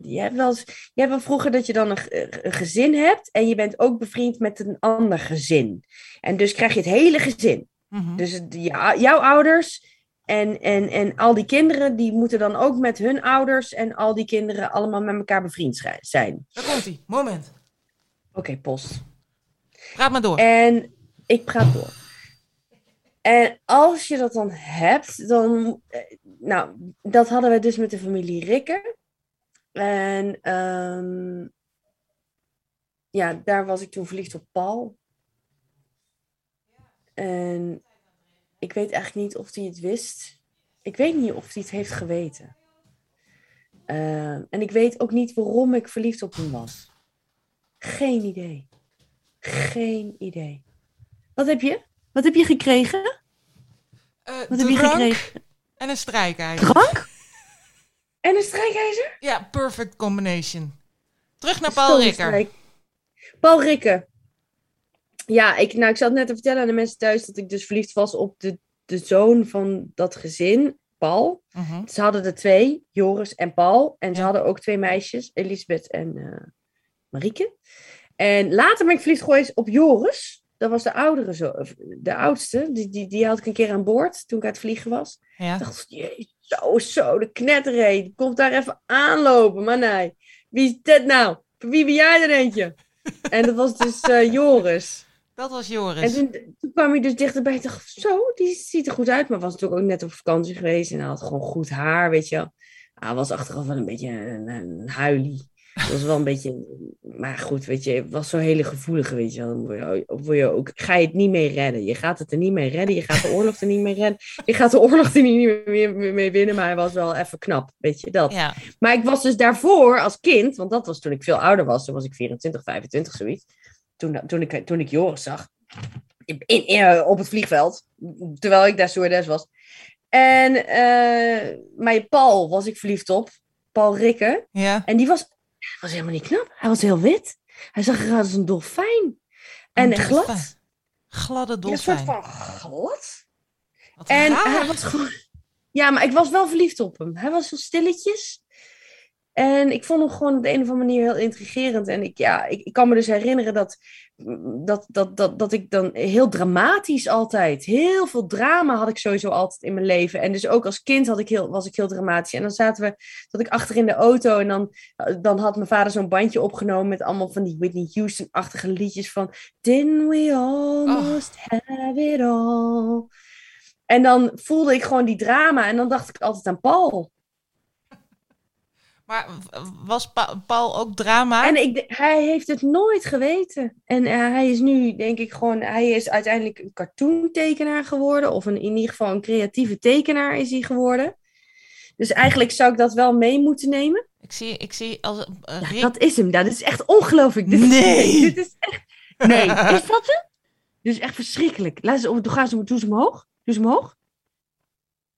Je hebt wel eens, je hebt wel vroeger dat je dan een, ge- een gezin hebt en je bent ook bevriend met een ander gezin. En dus krijg je het hele gezin. Mhm. Dus het- ja, jouw ouders en, en, en al die kinderen, die moeten dan ook met hun ouders en al die kinderen allemaal met elkaar bevriend zijn. Daar komt hij. Moment. Oké, post. Praat maar door. En ik praat door. En als je dat dan hebt, dan. eh, Nou, dat hadden we dus met de familie Rikke. En ehm, ja, daar was ik toen verliefd op Paul. En ik weet eigenlijk niet of hij het wist. Ik weet niet of hij het heeft geweten. Ehm, en ik weet ook niet waarom ik verliefd op hem was. Geen idee. Geen idee. Wat heb je? Wat heb je gekregen? Eh, Wat heb je gekregen? En een strijkijzer. Drank? En een strijkijzer? Ja, perfect combination. Terug naar Paul Rikker. Paul Rikker. Ja, ik, nou, ik zat net te vertellen aan de mensen thuis dat ik dus verliefd was op de, de zoon van dat gezin, Paul. Mhm. Ze hadden er twee, Joris en Paul. En ze hadden ook twee meisjes, Elisabeth en eh Marieke. En later ben ik verliefd geweest op Joris. Dat was de oudere zo, de oudste. Die, die, die had ik een keer aan boord toen ik aan het vliegen was. Ja. Ik dacht, jee, zo, zo, de knetteré. Die komt daar even aanlopen. Maar nee, wie is dit nou? Wie ben jij er eentje? En dat was dus eh, Joris. Dat was En Joris. toen, toen kwam hij dus dichterbij. Ik dacht, zo, die ziet er goed uit. Maar was natuurlijk ook net op vakantie geweest. En hij had gewoon goed haar, weet je wel. Hij was achteraf wel een beetje een, een huilie. Het was wel een beetje... Maar goed, weet je, het was zo'n hele gevoelige, weet je wel. Dan word je, word je ook, ga je het niet mee redden. Je gaat het er niet mee redden. Je gaat de oorlog er niet mee redden. Je gaat de oorlog er niet meer mee, mee winnen. Maar hij was wel even knap, weet je, dat. Ja, Maar ik was dus daarvoor als kind, want dat was toen ik veel ouder was, toen was ik 24, 25, zoiets. Toen, toen, ik, toen ik Joris zag in, in, in- op het vliegveld, terwijl ik daar stewardess was. En eh mijn Paul was ik verliefd op, Paul Rikke. ja. En die was, was helemaal niet knap, hij was heel wit. Hij zag eruit als een dolfijn. En Een glad. dolfijn. Gladde Ja, een soort dolfijn. van glad. Wat En raar. hij was gewoon... Ja, maar ik was wel verliefd op hem. Hij was zo stilletjes. En ik vond hem gewoon op de een of andere manier heel intrigerend. En ik, ja, ik, ik kan me dus herinneren dat, dat, dat, dat, dat ik dan heel dramatisch altijd... Heel veel drama had ik sowieso altijd in mijn leven. En dus ook als kind had ik heel, was ik heel dramatisch. En dan zaten we, zat ik achter in de auto. En dan, dan had mijn vader zo'n bandje opgenomen met allemaal van die Whitney Houston-achtige liedjes van... Didn't we almost have it all? En dan voelde ik gewoon die drama en dan dacht ik altijd aan Paul. Maar was Pa- Paul ook drama? En ik, hij heeft het nooit geweten. En eh, hij is nu, denk ik, gewoon, hij is uiteindelijk een cartoontekenaar geworden. Of een, in ieder geval een creatieve tekenaar is hij geworden. Dus eigenlijk zou ik dat wel mee moeten nemen. Ik zie, ik zie als eh, Ja, dat is hem. Dat is echt ongelooflijk. Dit, Nee. Dit is echt... Nee, is dat hem? Dit is echt verschrikkelijk. Laat ze, doe, gaan ze, doe ze omhoog. Doe ze omhoog.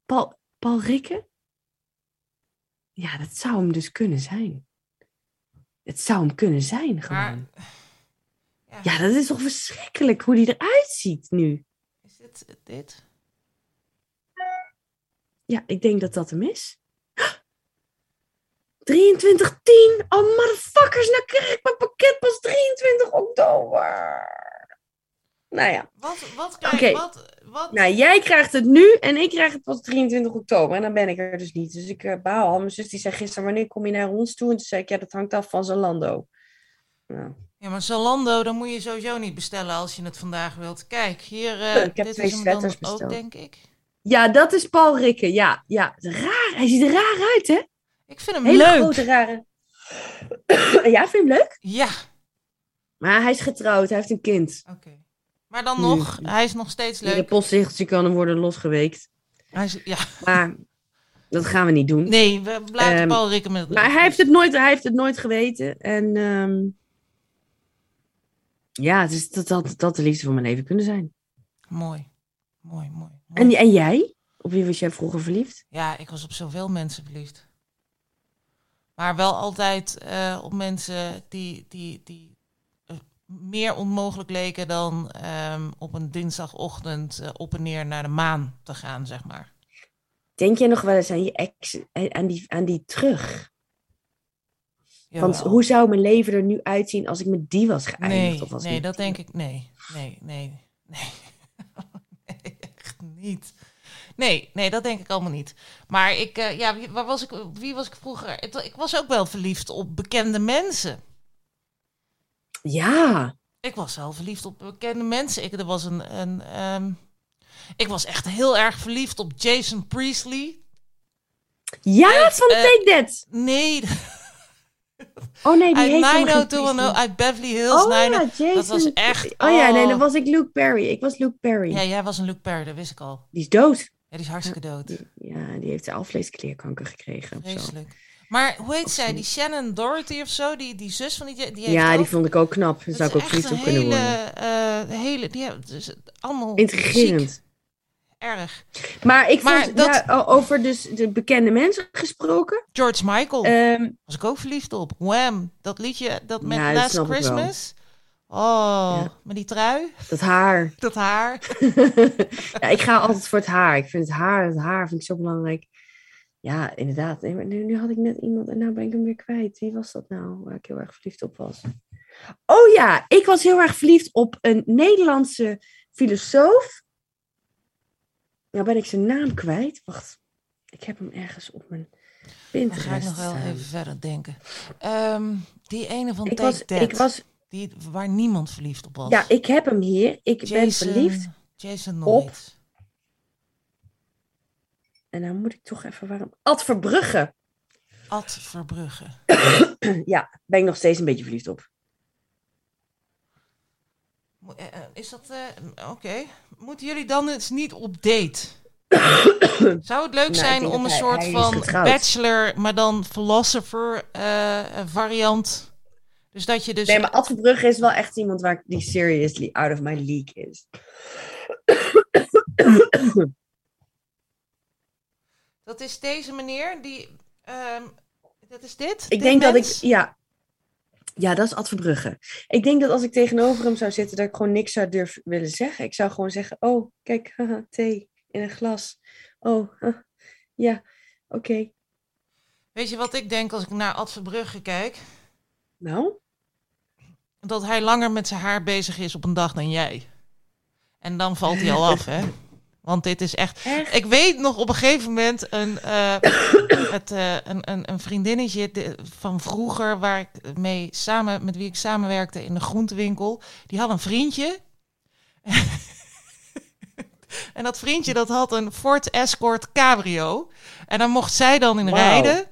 Paul, Paul Rikke? Ja, dat zou hem dus kunnen zijn. Het zou hem kunnen zijn, gewoon. Maar, ja, Ja, dat is toch verschrikkelijk hoe die eruit ziet nu. is dit dit? Ja, ik denk dat dat hem is. 2310! Oh, motherfuckers, nou krijg ik mijn pakket pas 23 oktober. Nou ja. Wat, wat krijg wat, wat? Nou, jij krijgt het nu en ik krijg het pas 23 oktober. En dan ben ik er dus niet. Dus ik uh, baal. Mijn zus die zei gisteren, wanneer kom je naar ons toe? En toen zei ik, ja, dat hangt af van Zalando. Nou, Ja, maar Zalando, dan moet je sowieso niet bestellen als je het vandaag wilt. Kijk, hier, eh, Ik heb dit twee is hem dan ook, besteld. denk ik. Ja, dat is Paul Rikke. Ja, ja. Raar. Hij ziet er raar uit, hè? Ik vind hem Hele leuk. grote, rare... ja, vind je hem leuk? Ja, Maar hij is getrouwd. Hij heeft een kind. oké. Maar dan nog, hij is nog steeds leuk. postzegeltje kan hem worden losgeweekt. Hij is, ja, Maar dat gaan we niet doen. nee, we blijven Ehm, Paul Rikken met Maar hij heeft, het nooit, hij heeft het nooit geweten. En ehm, ja, het is, dat, dat, dat de liefde van mijn leven kunnen zijn. Mooi, mooi, mooi. mooi. En, en jij? Op wie was jij vroeger verliefd? Ja, ik was op zoveel mensen verliefd. Maar wel altijd eh, op mensen die, die, die meer onmogelijk leken dan ehm, op een dinsdagochtend eh, op en neer naar de maan te gaan, zeg maar. Denk jij nog wel eens aan je ex, eh, aan die, aan die terug? Want hoe zou mijn leven er nu uitzien als ik met die was geëindigd? Nee, of als nee, dat denk ik. Nee, nee, nee, nee. nee, echt niet. Nee, nee, dat denk ik allemaal niet. Maar ik, eh, ja, wie, waar was ik, wie was ik vroeger? Ik was ook wel verliefd op bekende mensen. Ja, Ik was wel verliefd op bekende mensen. Ik, er was een, een ehm, ik was echt heel erg verliefd op Jason Priestley. ja, van eh, Take That. Nee, Oh nee, die uit helemaal geen 90210 Priestley. uit Beverly Hills. Oh ja, 90 Jason. dat was echt. Oh ja, nee, oh. dan was ik Luke Perry. Ik was Luke Perry. Ja, jij was een Luke Perry, dat wist ik al. Die is dood. Ja, die is hartstikke dood. Ja, die heeft alvleesklierkanker gekregen. Of zo. Vreselijk. Maar hoe heet zij? Die Shannon Doherty of zo? Die, die zus van die... die heeft Ja, ook, die vond ik ook knap. Daar zou ik ook verliefd op kunnen worden. eh, hele... Die hebben dus allemaal Intrigerend. ziek. Erg. Maar ik Maar vond, dat- ja, over dus de bekende mensen gesproken. George Michael. ehm, was ik ook verliefd op. Wham. Dat liedje, dat met Ja, Last. Christmas. Oh, Ja. met die trui, dat haar. dat haar. ja, ik ga altijd voor het haar. Ik vind het haar, het haar vind ik zo belangrijk. Ja, inderdaad. Nee, nu, nu had ik net iemand en nou ben ik hem weer kwijt. Wie was dat nou waar ik heel erg verliefd op was? Oh ja, ik was heel erg verliefd op een Nederlandse filosoof. Nou ben ik zijn naam kwijt. Wacht, ik heb hem ergens op mijn... Dan Pinterest ga ik nog wel even verder denken. Ehm, die ene van Ik was, ik was, die, waar niemand verliefd op was. ja, ik heb hem hier. Ik ben verliefd. Jason op-. En dan moet ik toch even waarom. Ad Verbrugge. Ad Verbrugge. ja, ben ik nog steeds een beetje verliefd op. Eh, eh, Is dat... eh, Oké. Moeten jullie dan eens niet op date? Zou het leuk Nou, zijn om een hij- soort hij van bachelor, maar dan philosopher variant? Dus dat je dus... Nee, maar Ad Verbrugge is wel echt iemand waar die seriously out of my league is. Dat is deze meneer die... ehm, dat is dit? Ik Dit denk dat ik, ja. Ja, dat is Ad Verbrugge. Ik denk dat als ik tegenover hem zou zitten, dat ik gewoon niks zou durven willen zeggen. Ik zou gewoon zeggen, oh, kijk, haha, thee in een glas. Oh, ja, oké. Weet je wat ik denk als ik naar Ad Verbrugge kijk? Nou, Dat hij langer met zijn haar bezig is op een dag dan jij. En dan valt hij al af, hè? Want dit is echt... echt? Ik weet nog op een gegeven moment een, eh, het, eh, een, een, een vriendinnetje van vroeger waar ik mee samen, met wie ik samenwerkte in de groentewinkel. Die had een vriendje. en dat vriendje dat had een Ford Escort Cabrio. En dan mocht zij dan in rijden.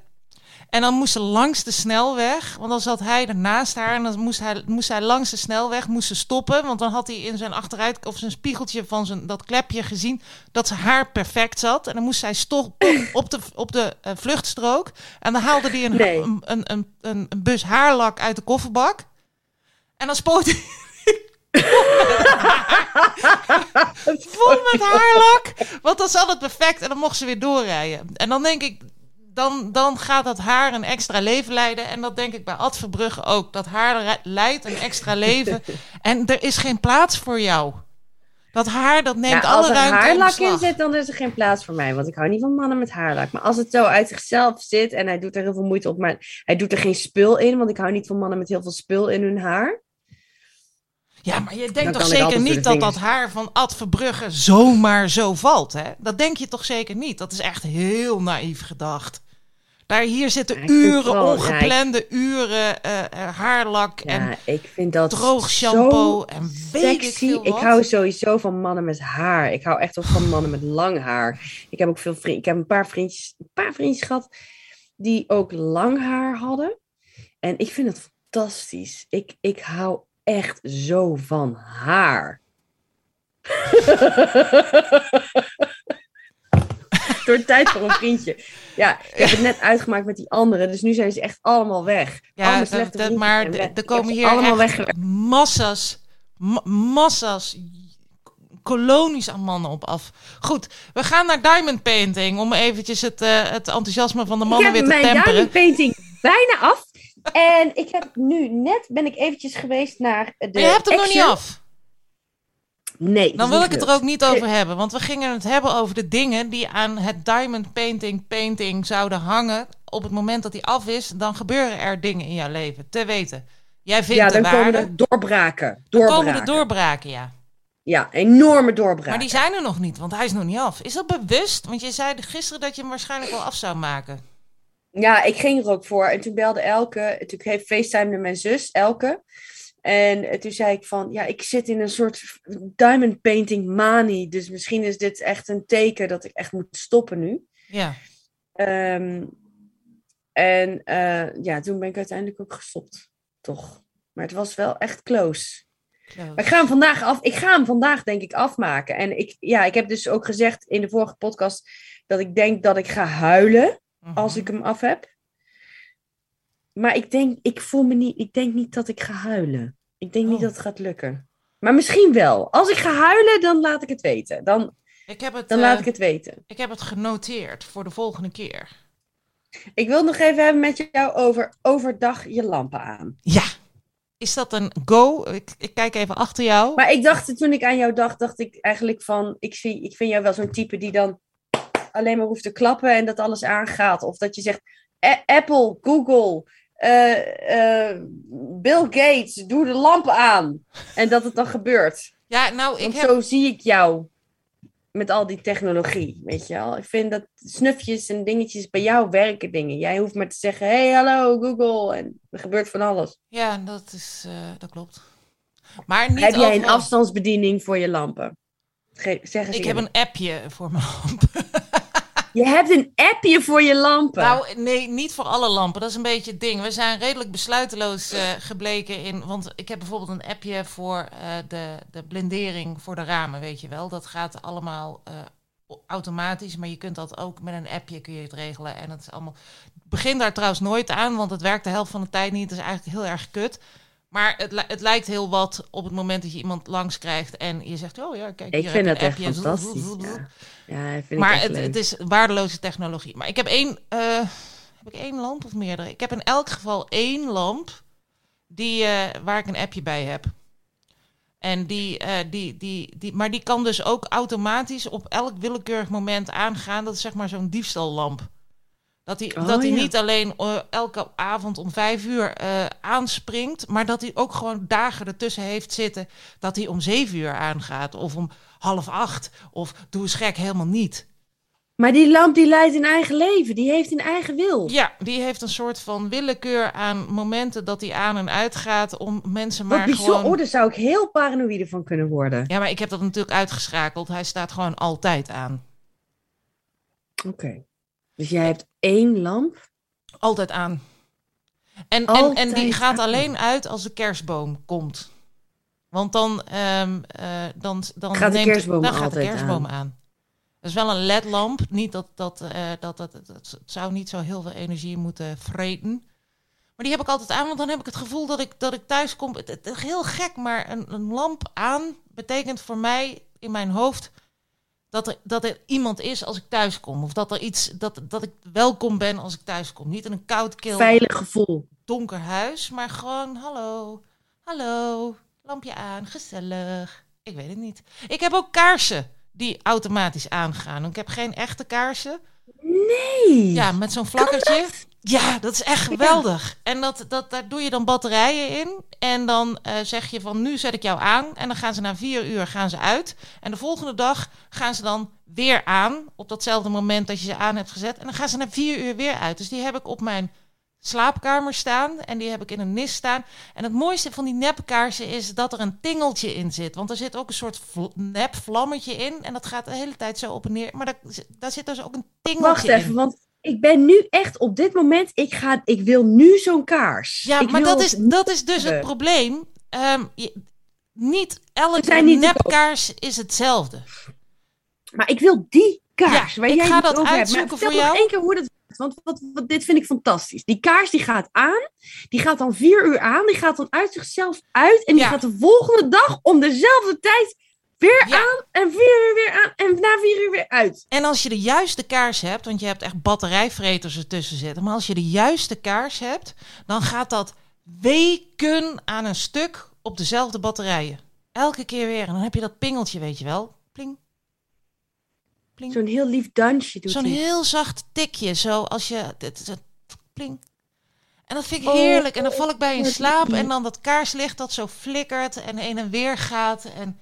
En dan moest ze langs de snelweg, want dan zat hij ernaast haar en dan moest hij, moest hij langs de snelweg moest ze stoppen, want dan had hij in zijn achteruit of zijn spiegeltje van zijn dat klepje gezien dat zijn haar perfect zat. En dan moest zij stoppen op de op de eh, vluchtstrook en dan haalde hij een, Nee. een, een, een, een, bus haarlak uit de kofferbak. En dan spoot hij vol met haarlak, want dan zat het perfect en dan mocht ze weer doorrijden. En dan denk ik dan, dan gaat dat haar een extra leven leiden. En dat denk ik bij Ad Verbrugge ook. Dat haar leidt een extra leven. en er is geen plaats voor jou. Dat haar, dat neemt ja, alle als er ruimte haarlak in zit, dan is er geen plaats voor mij. Want ik hou niet van mannen met haarlak. Maar als het zo uit zichzelf zit en hij doet er heel veel moeite op, maar hij doet er geen spul in. Want ik hou niet van mannen met heel veel spul in hun haar. Ja, maar je Dan denkt toch zeker niet dat dat haar van Ad Verbrugge zomaar zo valt, hè? Dat denk je toch zeker niet? Dat is echt heel naïef gedacht. Daar hier zitten ik uren, ja, ik- ongeplande uren, eh, eh, haarlak en Ja, ik vind dat droog zo shampoo en weet ik sexy. veel Ik wat. hou sowieso van mannen met haar. Ik hou echt wel van mannen met lang haar. Ik heb ook veel vrienden. Ik heb een paar vriendjes, een paar vriendjes gehad die ook lang haar hadden. En ik vind het fantastisch. Ik, ik hou echt zo van haar. Door tijd voor een vriendje. Ja, ik heb het net uitgemaakt met die anderen. Dus nu zijn ze echt allemaal weg. Ja, mijn dat, dat- maar weg. er Ik heb komen hier allemaal weggewerkt. massa's, ma- massa's kolonies aan mannen op af. Goed, we gaan naar diamond painting om eventjes het, eh, het enthousiasme van de mannen ik weer heb te mijn temperen. diamond painting bijna af. En ik heb nu net ben ik eventjes geweest naar de. Maar je hebt hem nog niet af. Nee. Dan wil ik het er ook niet over hebben, want we gingen het hebben over de dingen die aan het diamond painting painting zouden hangen. Op het moment dat die af is, dan gebeuren er dingen in jouw leven. Te weten. Jij vindt Ja, de dan komen waarde. er doorbraken. Dan Doorbraken. komen de doorbraken, ja. Ja, enorme doorbraken. Maar die zijn er nog niet, want hij is nog niet af. Is dat bewust? Want je zei gisteren dat je hem waarschijnlijk wel af zou maken. Ja, ik ging er ook voor. En toen belde Elke. Toen heeft FaceTime mijn zus, Elke. En toen zei ik van, ja, ik zit in een soort diamond painting manie. Dus misschien is dit echt een teken dat ik echt moet stoppen nu. Ja. Ehm, en eh, ja, toen ben ik uiteindelijk ook gestopt. Toch. Maar het was wel echt close. close. Maar ik ga hem vandaag af. Ik ga hem vandaag denk ik afmaken. En ik, ja, ik heb dus ook gezegd in de vorige podcast dat ik denk dat ik ga huilen Mhm. als ik hem af heb. Maar ik denk, ik voel me niet, ik denk niet dat ik ga huilen. Ik denk niet Oh. dat het gaat lukken. Maar misschien wel. Als ik ga huilen, dan laat ik het weten. Dan, Ik heb het, dan eh, laat ik het weten. ik heb het genoteerd voor de volgende keer. Ik wil nog even hebben met jou over overdag je lampen aan. Ja. Is dat een go? Ik, ik kijk even achter jou. Maar ik dacht, toen ik aan jou dacht, dacht ik eigenlijk van, ik, zie, ik vind jou wel zo'n type die dan alleen maar hoeft te klappen en dat alles aangaat. Of dat je zegt, "A- Apple, Google, eh, eh, Bill Gates, doe de lampen aan. En dat het dan gebeurt. Ja, nou, ik Want heb, zo zie ik jou. met al die technologie, weet je wel. Ik vind dat snufjes en dingetjes bij jou werken dingen. Jij hoeft maar te zeggen, hey, hallo Google. En er gebeurt van alles. Ja, dat, is, uh, dat klopt. Maar niet heb jij overal... een afstandsbediening voor je lampen? Ge zeg eens Ik heb een appje voor mijn lamp. Je hebt een appje voor je lampen. Nou, nee, niet voor alle lampen. Dat is een beetje het ding. We zijn redelijk besluiteloos uh, gebleken in. Want ik heb bijvoorbeeld een appje voor uh, de, de blindering voor de ramen, weet je wel. Dat gaat allemaal uh, automatisch. Maar je kunt dat ook met een appje kun je het regelen. En het is allemaal. Begin daar trouwens nooit aan, want het werkt de helft van de tijd niet. Dat is eigenlijk heel erg kut. Maar het, het, lijkt heel wat op het moment dat je iemand langs krijgt en je zegt, oh ja, kijk, ik hier vind een echt appje. fantastisch. Ja. Ja, vind maar ik het, het, is waardeloze technologie. Maar ik heb één, uh, heb ik één lamp of meerdere? Ik heb in elk geval één lamp die, uh, waar ik een appje bij heb. En die, uh, die, die, die, maar die kan dus ook automatisch op elk willekeurig moment aangaan. Dat is zeg maar zo'n diefstallamp. Dat hij, Oh, dat hij ja. niet alleen uh, elke avond om vijf uur uh, aanspringt, maar dat hij ook gewoon dagen ertussen heeft zitten dat hij om zeven uur aangaat of om half acht of doe eens gek helemaal niet. Maar die lamp die leidt een eigen leven, die heeft een eigen wil. Ja, die heeft een soort van willekeur aan momenten dat hij aan en uit gaat om mensen maar Wat gewoon... oh, daar zou ik heel paranoïde van kunnen worden. Ja, maar ik heb dat natuurlijk uitgeschakeld. Hij staat gewoon altijd aan. Oké. Okay. Dus jij hebt één lamp? Altijd aan. En, Altijd en, en die gaat aan. alleen uit als de kerstboom komt. Want dan, um, uh, dan, dan gaat de neemt, kerstboom, dan gaat de kerstboom aan. aan. Dat is wel een ledlamp. Niet dat dat, uh, dat, dat, dat, dat, zou niet zo heel veel energie moeten vreten. Maar die heb ik altijd aan, want dan heb ik het gevoel dat ik, dat ik thuis kom. Het, het, heel gek, maar een, een lamp aan betekent voor mij in mijn hoofd dat er, dat er iemand is als ik thuis kom. Of dat er iets, dat, dat ik welkom ben als ik thuis kom. Niet in een koud, kil, Veilig gevoel. donker huis, maar gewoon hallo, hallo, lampje aan, gezellig. Ik weet het niet. Ik heb ook kaarsen die automatisch aangaan. Ik heb geen echte kaarsen. Nee. Ja, met zo'n vlakkertje. Ja, dat is echt geweldig. En dat, dat, daar doe je dan batterijen in. En dan uh, zeg je van nu zet ik jou aan. En dan gaan ze na vier uur gaan ze uit. En de volgende dag gaan ze dan weer aan. Op datzelfde moment dat je ze aan hebt gezet. En dan gaan ze na vier uur weer uit. Dus die heb ik op mijn slaapkamer staan. En die heb ik in een nis staan. En het mooiste van die nepkaarsen is dat er een tingeltje in zit. Want er zit ook een soort nep vlammetje in. En dat gaat de hele tijd zo op en neer. Maar daar, daar zit dus ook een tingeltje Wacht even, in. want ik ben nu echt op dit moment, ik, ga, ik wil nu zo'n kaars. Ja, ik maar dat is, dat is dus het probleem. Um, je, niet elke niet nepkaars is hetzelfde. Maar ik wil die kaars Ja, waar ik jij ga dat uitzoeken Maar voor jou. één keer hoe dat want wat, wat, dit vind ik fantastisch. Die kaars die gaat aan, die gaat dan vier uur aan, die gaat dan uit zichzelf uit en die Ja. gaat de volgende dag om dezelfde tijd weer Ja. aan en vier uur weer aan en na vier uur weer uit. En als je de juiste kaars hebt, want je hebt echt batterijvreters ertussen zitten, maar als je de juiste kaars hebt, dan gaat dat weken aan een stuk op dezelfde batterijen. Elke keer weer. En dan heb je dat pingeltje, weet je wel. Pling. Pling. Zo'n heel lief dansje doet Zo'n heel zacht tikje, zo als je... Pling. En dat vind ik Oh, heerlijk. En dan val ik bij in wat slaap en dan dat kaarslicht dat zo flikkert en heen en weer gaat. En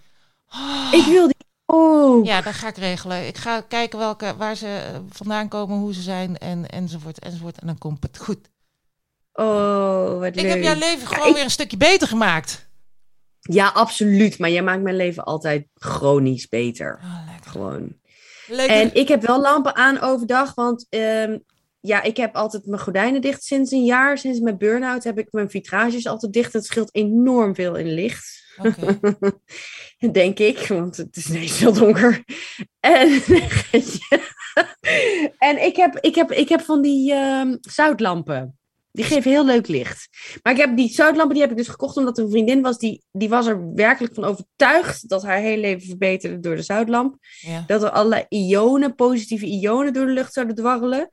Ik wil die. Oh, ja, dat ga ik regelen. Ik ga kijken welke, waar ze vandaan komen, hoe ze zijn en, enzovoort, enzovoort. En dan komt het goed. oh wat Ik leuk. heb jouw leven Ja, gewoon ik- weer een stukje beter gemaakt. Ja, absoluut. Maar jij maakt mijn leven altijd chronisch beter. Oh, lekker. Gewoon. Leuk. En ik heb wel lampen aan overdag, want ehm, ja, ik heb altijd mijn gordijnen dicht sinds een jaar. Sinds mijn burn-out heb ik mijn vitrages altijd dicht. Het scheelt enorm veel in licht. Denk ik, want het is ineens heel donker. En, en ik, heb, ik, heb, ik heb van die ehm, zoutlampen. Die geven heel leuk licht. Maar ik heb die zoutlampen, die heb ik dus gekocht omdat een vriendin was. Die, die was er werkelijk van overtuigd dat haar hele leven verbeterde door de zoutlamp. Ja. Dat er allerlei ionen, positieve ionen door de lucht zouden dwarrelen.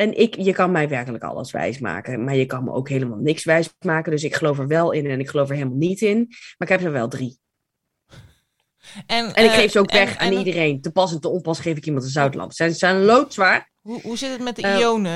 En ik, je kan mij werkelijk alles wijsmaken. Maar je kan me ook helemaal niks wijsmaken. Dus ik geloof er wel in en ik geloof er helemaal niet in. Maar ik heb er wel drie. En, En ik eh, geef ze ook en- weg aan en- iedereen. Te pas en te onpas geef ik iemand een zoutlamp. Ze zijn, zijn loodzwaar. Hoe, hoe zit het met de Eh, ionen?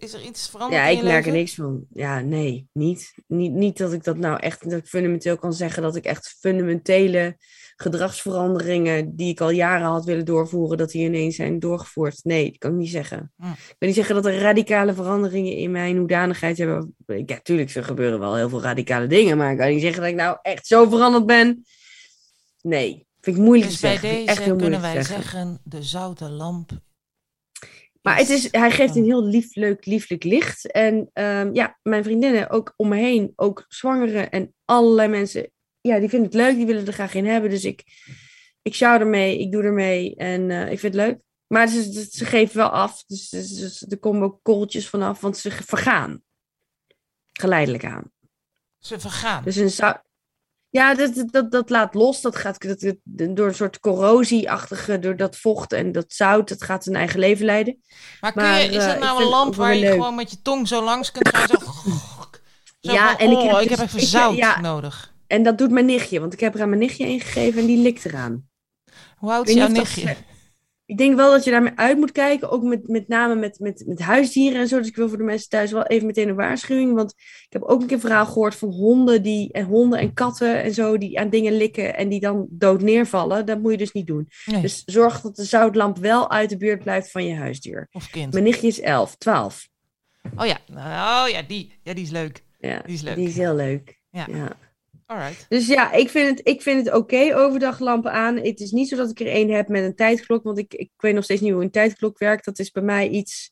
Is er iets veranderd Ja, ik merk er niks van. Ja, nee, niet. niet. Niet dat ik dat nou echt, dat ik fundamenteel kan zeggen dat ik echt fundamentele gedragsveranderingen die ik al jaren had willen doorvoeren, dat die ineens zijn doorgevoerd. Nee, dat kan ik niet zeggen. Hm. Ik wil niet zeggen dat er radicale veranderingen in mijn hoedanigheid hebben. Ja, tuurlijk, er gebeuren wel heel veel radicale dingen, maar ik kan niet zeggen dat ik nou echt zo veranderd ben. Nee, vind ik moeilijk Dus te bij zeggen. deze echt heel kunnen wij zeggen. zeggen, de zoute lamp. Maar het is, hij geeft een heel lief, leuk, lieflijk licht. En ehm, ja, mijn vriendinnen ook om me heen, ook zwangeren en allerlei mensen, ja, die vinden het leuk, die willen er graag in hebben. Dus ik, ik sjouw ermee, ik doe ermee en eh, ik vind het leuk. Maar ze, ze, geven wel af, dus, dus- dus er komen ook korreltjes vanaf, want ze vergaan. Geleidelijk aan. Ze vergaan. Dus een zou... Ja, dat, dat- dat, dat laat los. Dat gaat dat, dat- door een soort corrosieachtige, door dat vocht en dat zout, dat gaat zijn eigen leven leiden. maar kun maar, je, is eh, het ik nou een lamp waar je leuk. gewoon met je tong zo langs kunt gaan? Zo, zo Ja, van, en ik oh, ik dus- heb even ik- zout ja. nodig. En dat doet mijn nichtje, want ik heb er aan mijn nichtje ingegeven en die likt eraan. Hoe oud is jouw dat nichtje? Ik denk wel dat je daarmee uit moet kijken, ook met, met name met, met, met huisdieren en zo. Dus ik wil voor de mensen thuis wel even meteen een waarschuwing. Want ik heb ook een keer een verhaal gehoord van honden, die, en honden en katten en zo, die aan dingen likken en die dan dood neervallen. Dat moet je dus niet doen. Nee, Dus zorg dat de zoutlamp wel uit de buurt blijft van je huisdier. of kind. Mijn nichtje is 11, 12. Oh ja, oh ja, die. Ja, die is leuk. Ja, Die is leuk. Die is heel leuk. Ja. ja. Alright. Dus ja, ik vind het, ik vind het oké overdag lampen aan. Het is niet zo dat ik er één heb met een tijdklok, want ik, ik weet nog steeds niet hoe een tijdklok werkt. Dat is bij mij iets.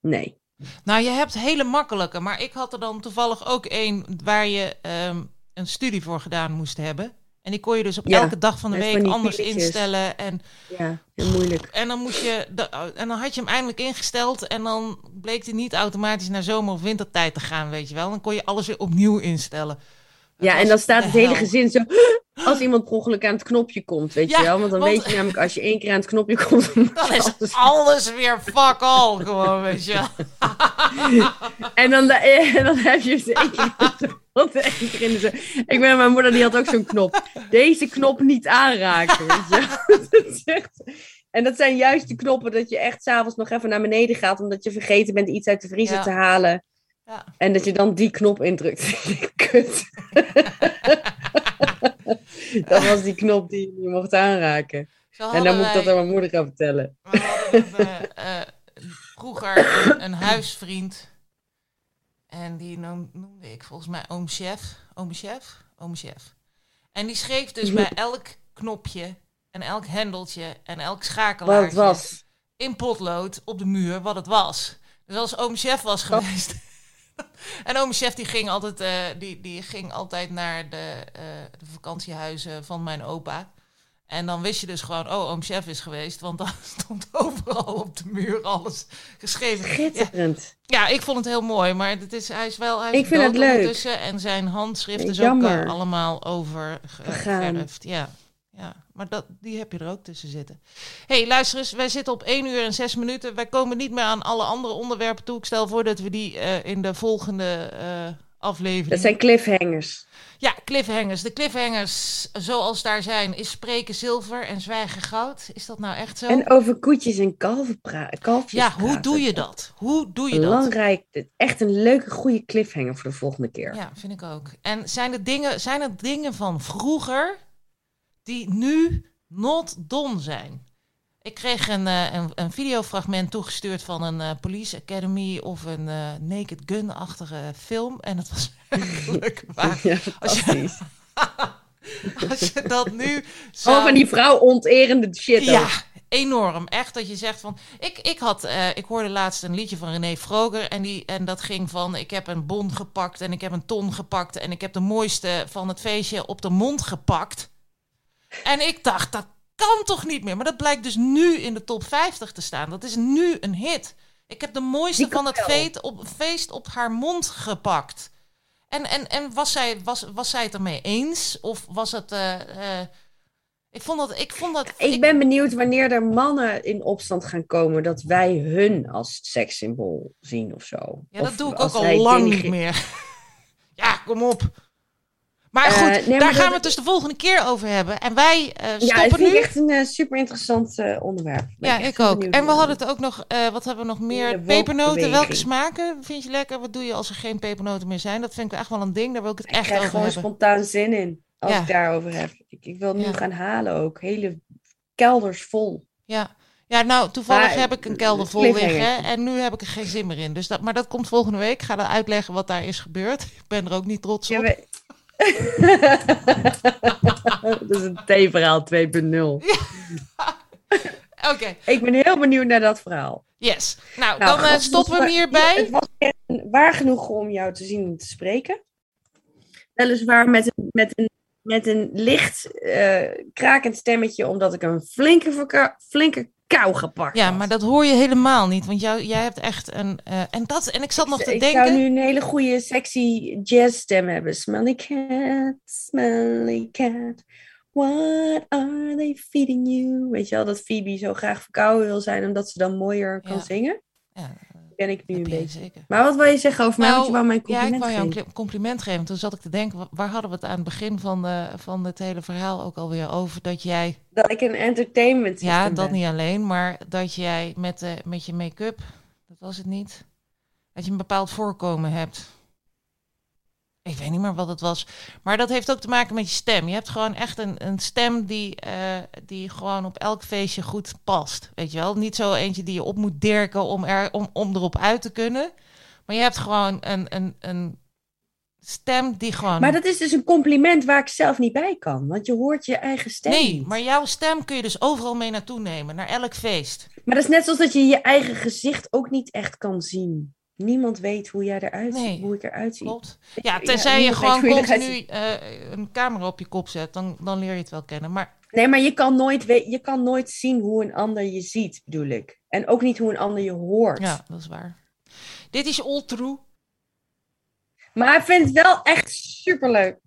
Nee. Nou, je hebt hele makkelijke, maar ik had er dan toevallig ook één waar je ehm, een studie voor gedaan moest hebben. En die kon je dus op Ja, elke dag van de week van anders pilletjes. instellen. En, Ja, heel moeilijk. en dan moest je, de, en dan had je hem eindelijk ingesteld en dan bleek hij niet automatisch naar zomer- of wintertijd te gaan, weet je wel. Dan kon je alles weer opnieuw instellen. Ja, en dan staat het hele hel. gezin zo. Als iemand per ongeluk aan het knopje komt, weet Ja, je wel. Want dan want- weet je namelijk, als je één keer aan het knopje komt, dan, is alles- alles weer fuck all gewoon, weet je wel. En dan, en dan heb je ze één keer, in de Ik ben mijn moeder, die had ook zo'n knop. Deze knop niet aanraken, weet je En dat zijn juist de knoppen dat je echt s'avonds nog even naar beneden gaat, omdat je vergeten bent iets uit de vriezer Ja. te halen. Ja. En dat je dan die knop indrukt. Kut. dat was die knop die je mocht aanraken. En dan moet ik dat aan mijn moeder gaan vertellen. We hadden eh, vroeger een, een huisvriend. En die noem- noemde ik volgens mij oom chef. Oom chef? Oom chef. En die schreef dus bij elk knopje en elk hendeltje en elk Wat schakelaartje het was. in potlood op de muur wat het was. Dus als oom chef was geweest. en oom chef die ging altijd, eh, die, die ging altijd naar de, eh, de vakantiehuizen van mijn opa. En dan wist je dus gewoon, oh, oom chef is geweest. Want dan stond overal op de muur alles geschreven. Schitterend. ja, ik vond het heel mooi. Maar het is, hij is wel hij Ik is vind het leuk. ondertussen En zijn handschrift is Jammer. ook eh, allemaal overgeverfd. Ja, ja, maar dat, die heb je er ook tussen zitten. hey, luister eens. Wij zitten op 1 uur en 6 minuten. Wij komen niet meer aan alle andere onderwerpen toe. Ik stel voor dat we die eh, in de volgende eh, aflevering... Dat zijn cliffhangers. Ja, cliffhangers. De cliffhangers, zoals daar zijn, is spreken zilver en zwijgen goud. Is dat nou echt zo? En over koetjes en kalven pra- kalfjes ja, hoe praten. doe je dat? Hoe doe je dat? Belangrijk. Echt een leuke, goede cliffhanger voor de volgende keer. Ja, vind ik ook. En zijn er dingen, zijn er dingen van vroeger die nu not done zijn? Ik kreeg een, eh, een, een videofragment toegestuurd van een eh, Police Academy of een eh, Naked Gun-achtige film. En het was eigenlijk waar. Ja, Als je-. Als je dat nu zo... Oh, van die vrouw onterende shit Ja, ook. enorm. Echt dat je zegt van. Ik, ik, had, ik hoorde laatst een liedje van René Vroger. En, die, en dat ging van. Ik heb een bon gepakt. En ik heb een ton gepakt. En ik heb de mooiste van het feestje op de mond gepakt. En ik dacht, dat kan toch niet meer. Maar dat blijkt dus nu in de top 50 te staan. Dat is nu een hit. Ik heb de mooiste van het feest op, feest op haar mond gepakt. En, en, en was, zij, was, was zij het ermee eens? Of was het. eh, eh, ik vond dat. Ik, vond dat Ik ben benieuwd wanneer er mannen in opstand gaan komen dat wij hun als sekssymbool zien of zo. Ja, dat Of doe ik ook al lang niet meer. ja, kom op. Maar Eh, goed, nee, maar daar gaan we het dus de volgende keer over hebben. En wij eh, Ja, ik stoppen vind nu. het echt een eh, super interessant eh, onderwerp. Ben Ja, ik ook. En we hadden het ook nog, eh, wat hebben we nog meer? Pepernoten. Welke smaken vind je lekker? Wat doe je als er geen pepernoten meer zijn? Dat vind ik echt wel een ding. Daar wil ik het Ik echt krijg over gewoon hebben. spontaan zin in als Ja. ik daarover heb. Ik, ik wil nu Ja. gaan halen ook. Hele kelders vol. Ja. ja, nou, toevallig Maar, heb ik een eh, kelder vol liggen. En nu heb ik er geen zin meer in. Dus dat, maar dat komt volgende week. Ik ga dan uitleggen wat daar is gebeurd. Ik ben er ook niet trots Ja, op. we- dat is een theeverhaal 2.0. Oké, Ik ben heel benieuwd naar dat verhaal. yes. Nou, Nou, dan eh, stoppen we hem hierbij. Het was waar genoeg om jou te zien en te spreken. Weliswaar met een, met een, met een licht eh, krakend stemmetje, omdat ik een flinke, flinke kou gepakt Ja, had. maar dat hoor je helemaal niet. Want jou, jij hebt echt een... eh, en, dat, en ik zat nog te ik denken... zou nu een hele goede, sexy jazzstem hebben. Smelly cat, smelly cat. What are they feeding you? Weet je wel, dat Phoebe zo graag verkouden wil zijn, omdat ze dan mooier kan Ja. zingen. Ja, Ik nu een je beetje. zeker. Maar wat wil je zeggen over mij? Nou, Want je wou mij een Ja, ik compliment wou jou een geven. compliment geven. Toen zat ik te denken, wa- waar hadden we het aan het begin van, de, van het hele verhaal ook alweer over? Dat jij, Dat ik een entertainment ja, dat ben. niet alleen, maar dat jij met, de, met je make-up, dat was het niet, dat je een bepaald voorkomen hebt. Ik weet niet meer wat het was. Maar dat heeft ook te maken met je stem. Je hebt gewoon echt een, een stem die, eh, die gewoon op elk feestje goed past. Weet je wel? Niet zo eentje die je op moet dirken om, er, om, om erop uit te kunnen. Maar je hebt gewoon een, een, een stem die gewoon... Maar dat is dus een compliment waar ik zelf niet bij kan. Want je hoort je eigen stem nee, niet. maar jouw stem kun je dus overal mee naartoe nemen. Naar elk feest. Maar dat is net zoals dat je je eigen gezicht ook niet echt kan zien. Niemand weet hoe jij eruit Nee, ziet, hoe ik eruit zie. Klopt. Ja, Ja, tenzij je gewoon continu eh, een camera op je kop zet. Dan, dan leer je het wel kennen. Maar Nee, maar je kan, nooit je kan nooit zien hoe een ander je ziet, bedoel ik. En ook niet hoe een ander je hoort. ja, dat is waar. Dit is all true. Maar ik vind het wel echt superleuk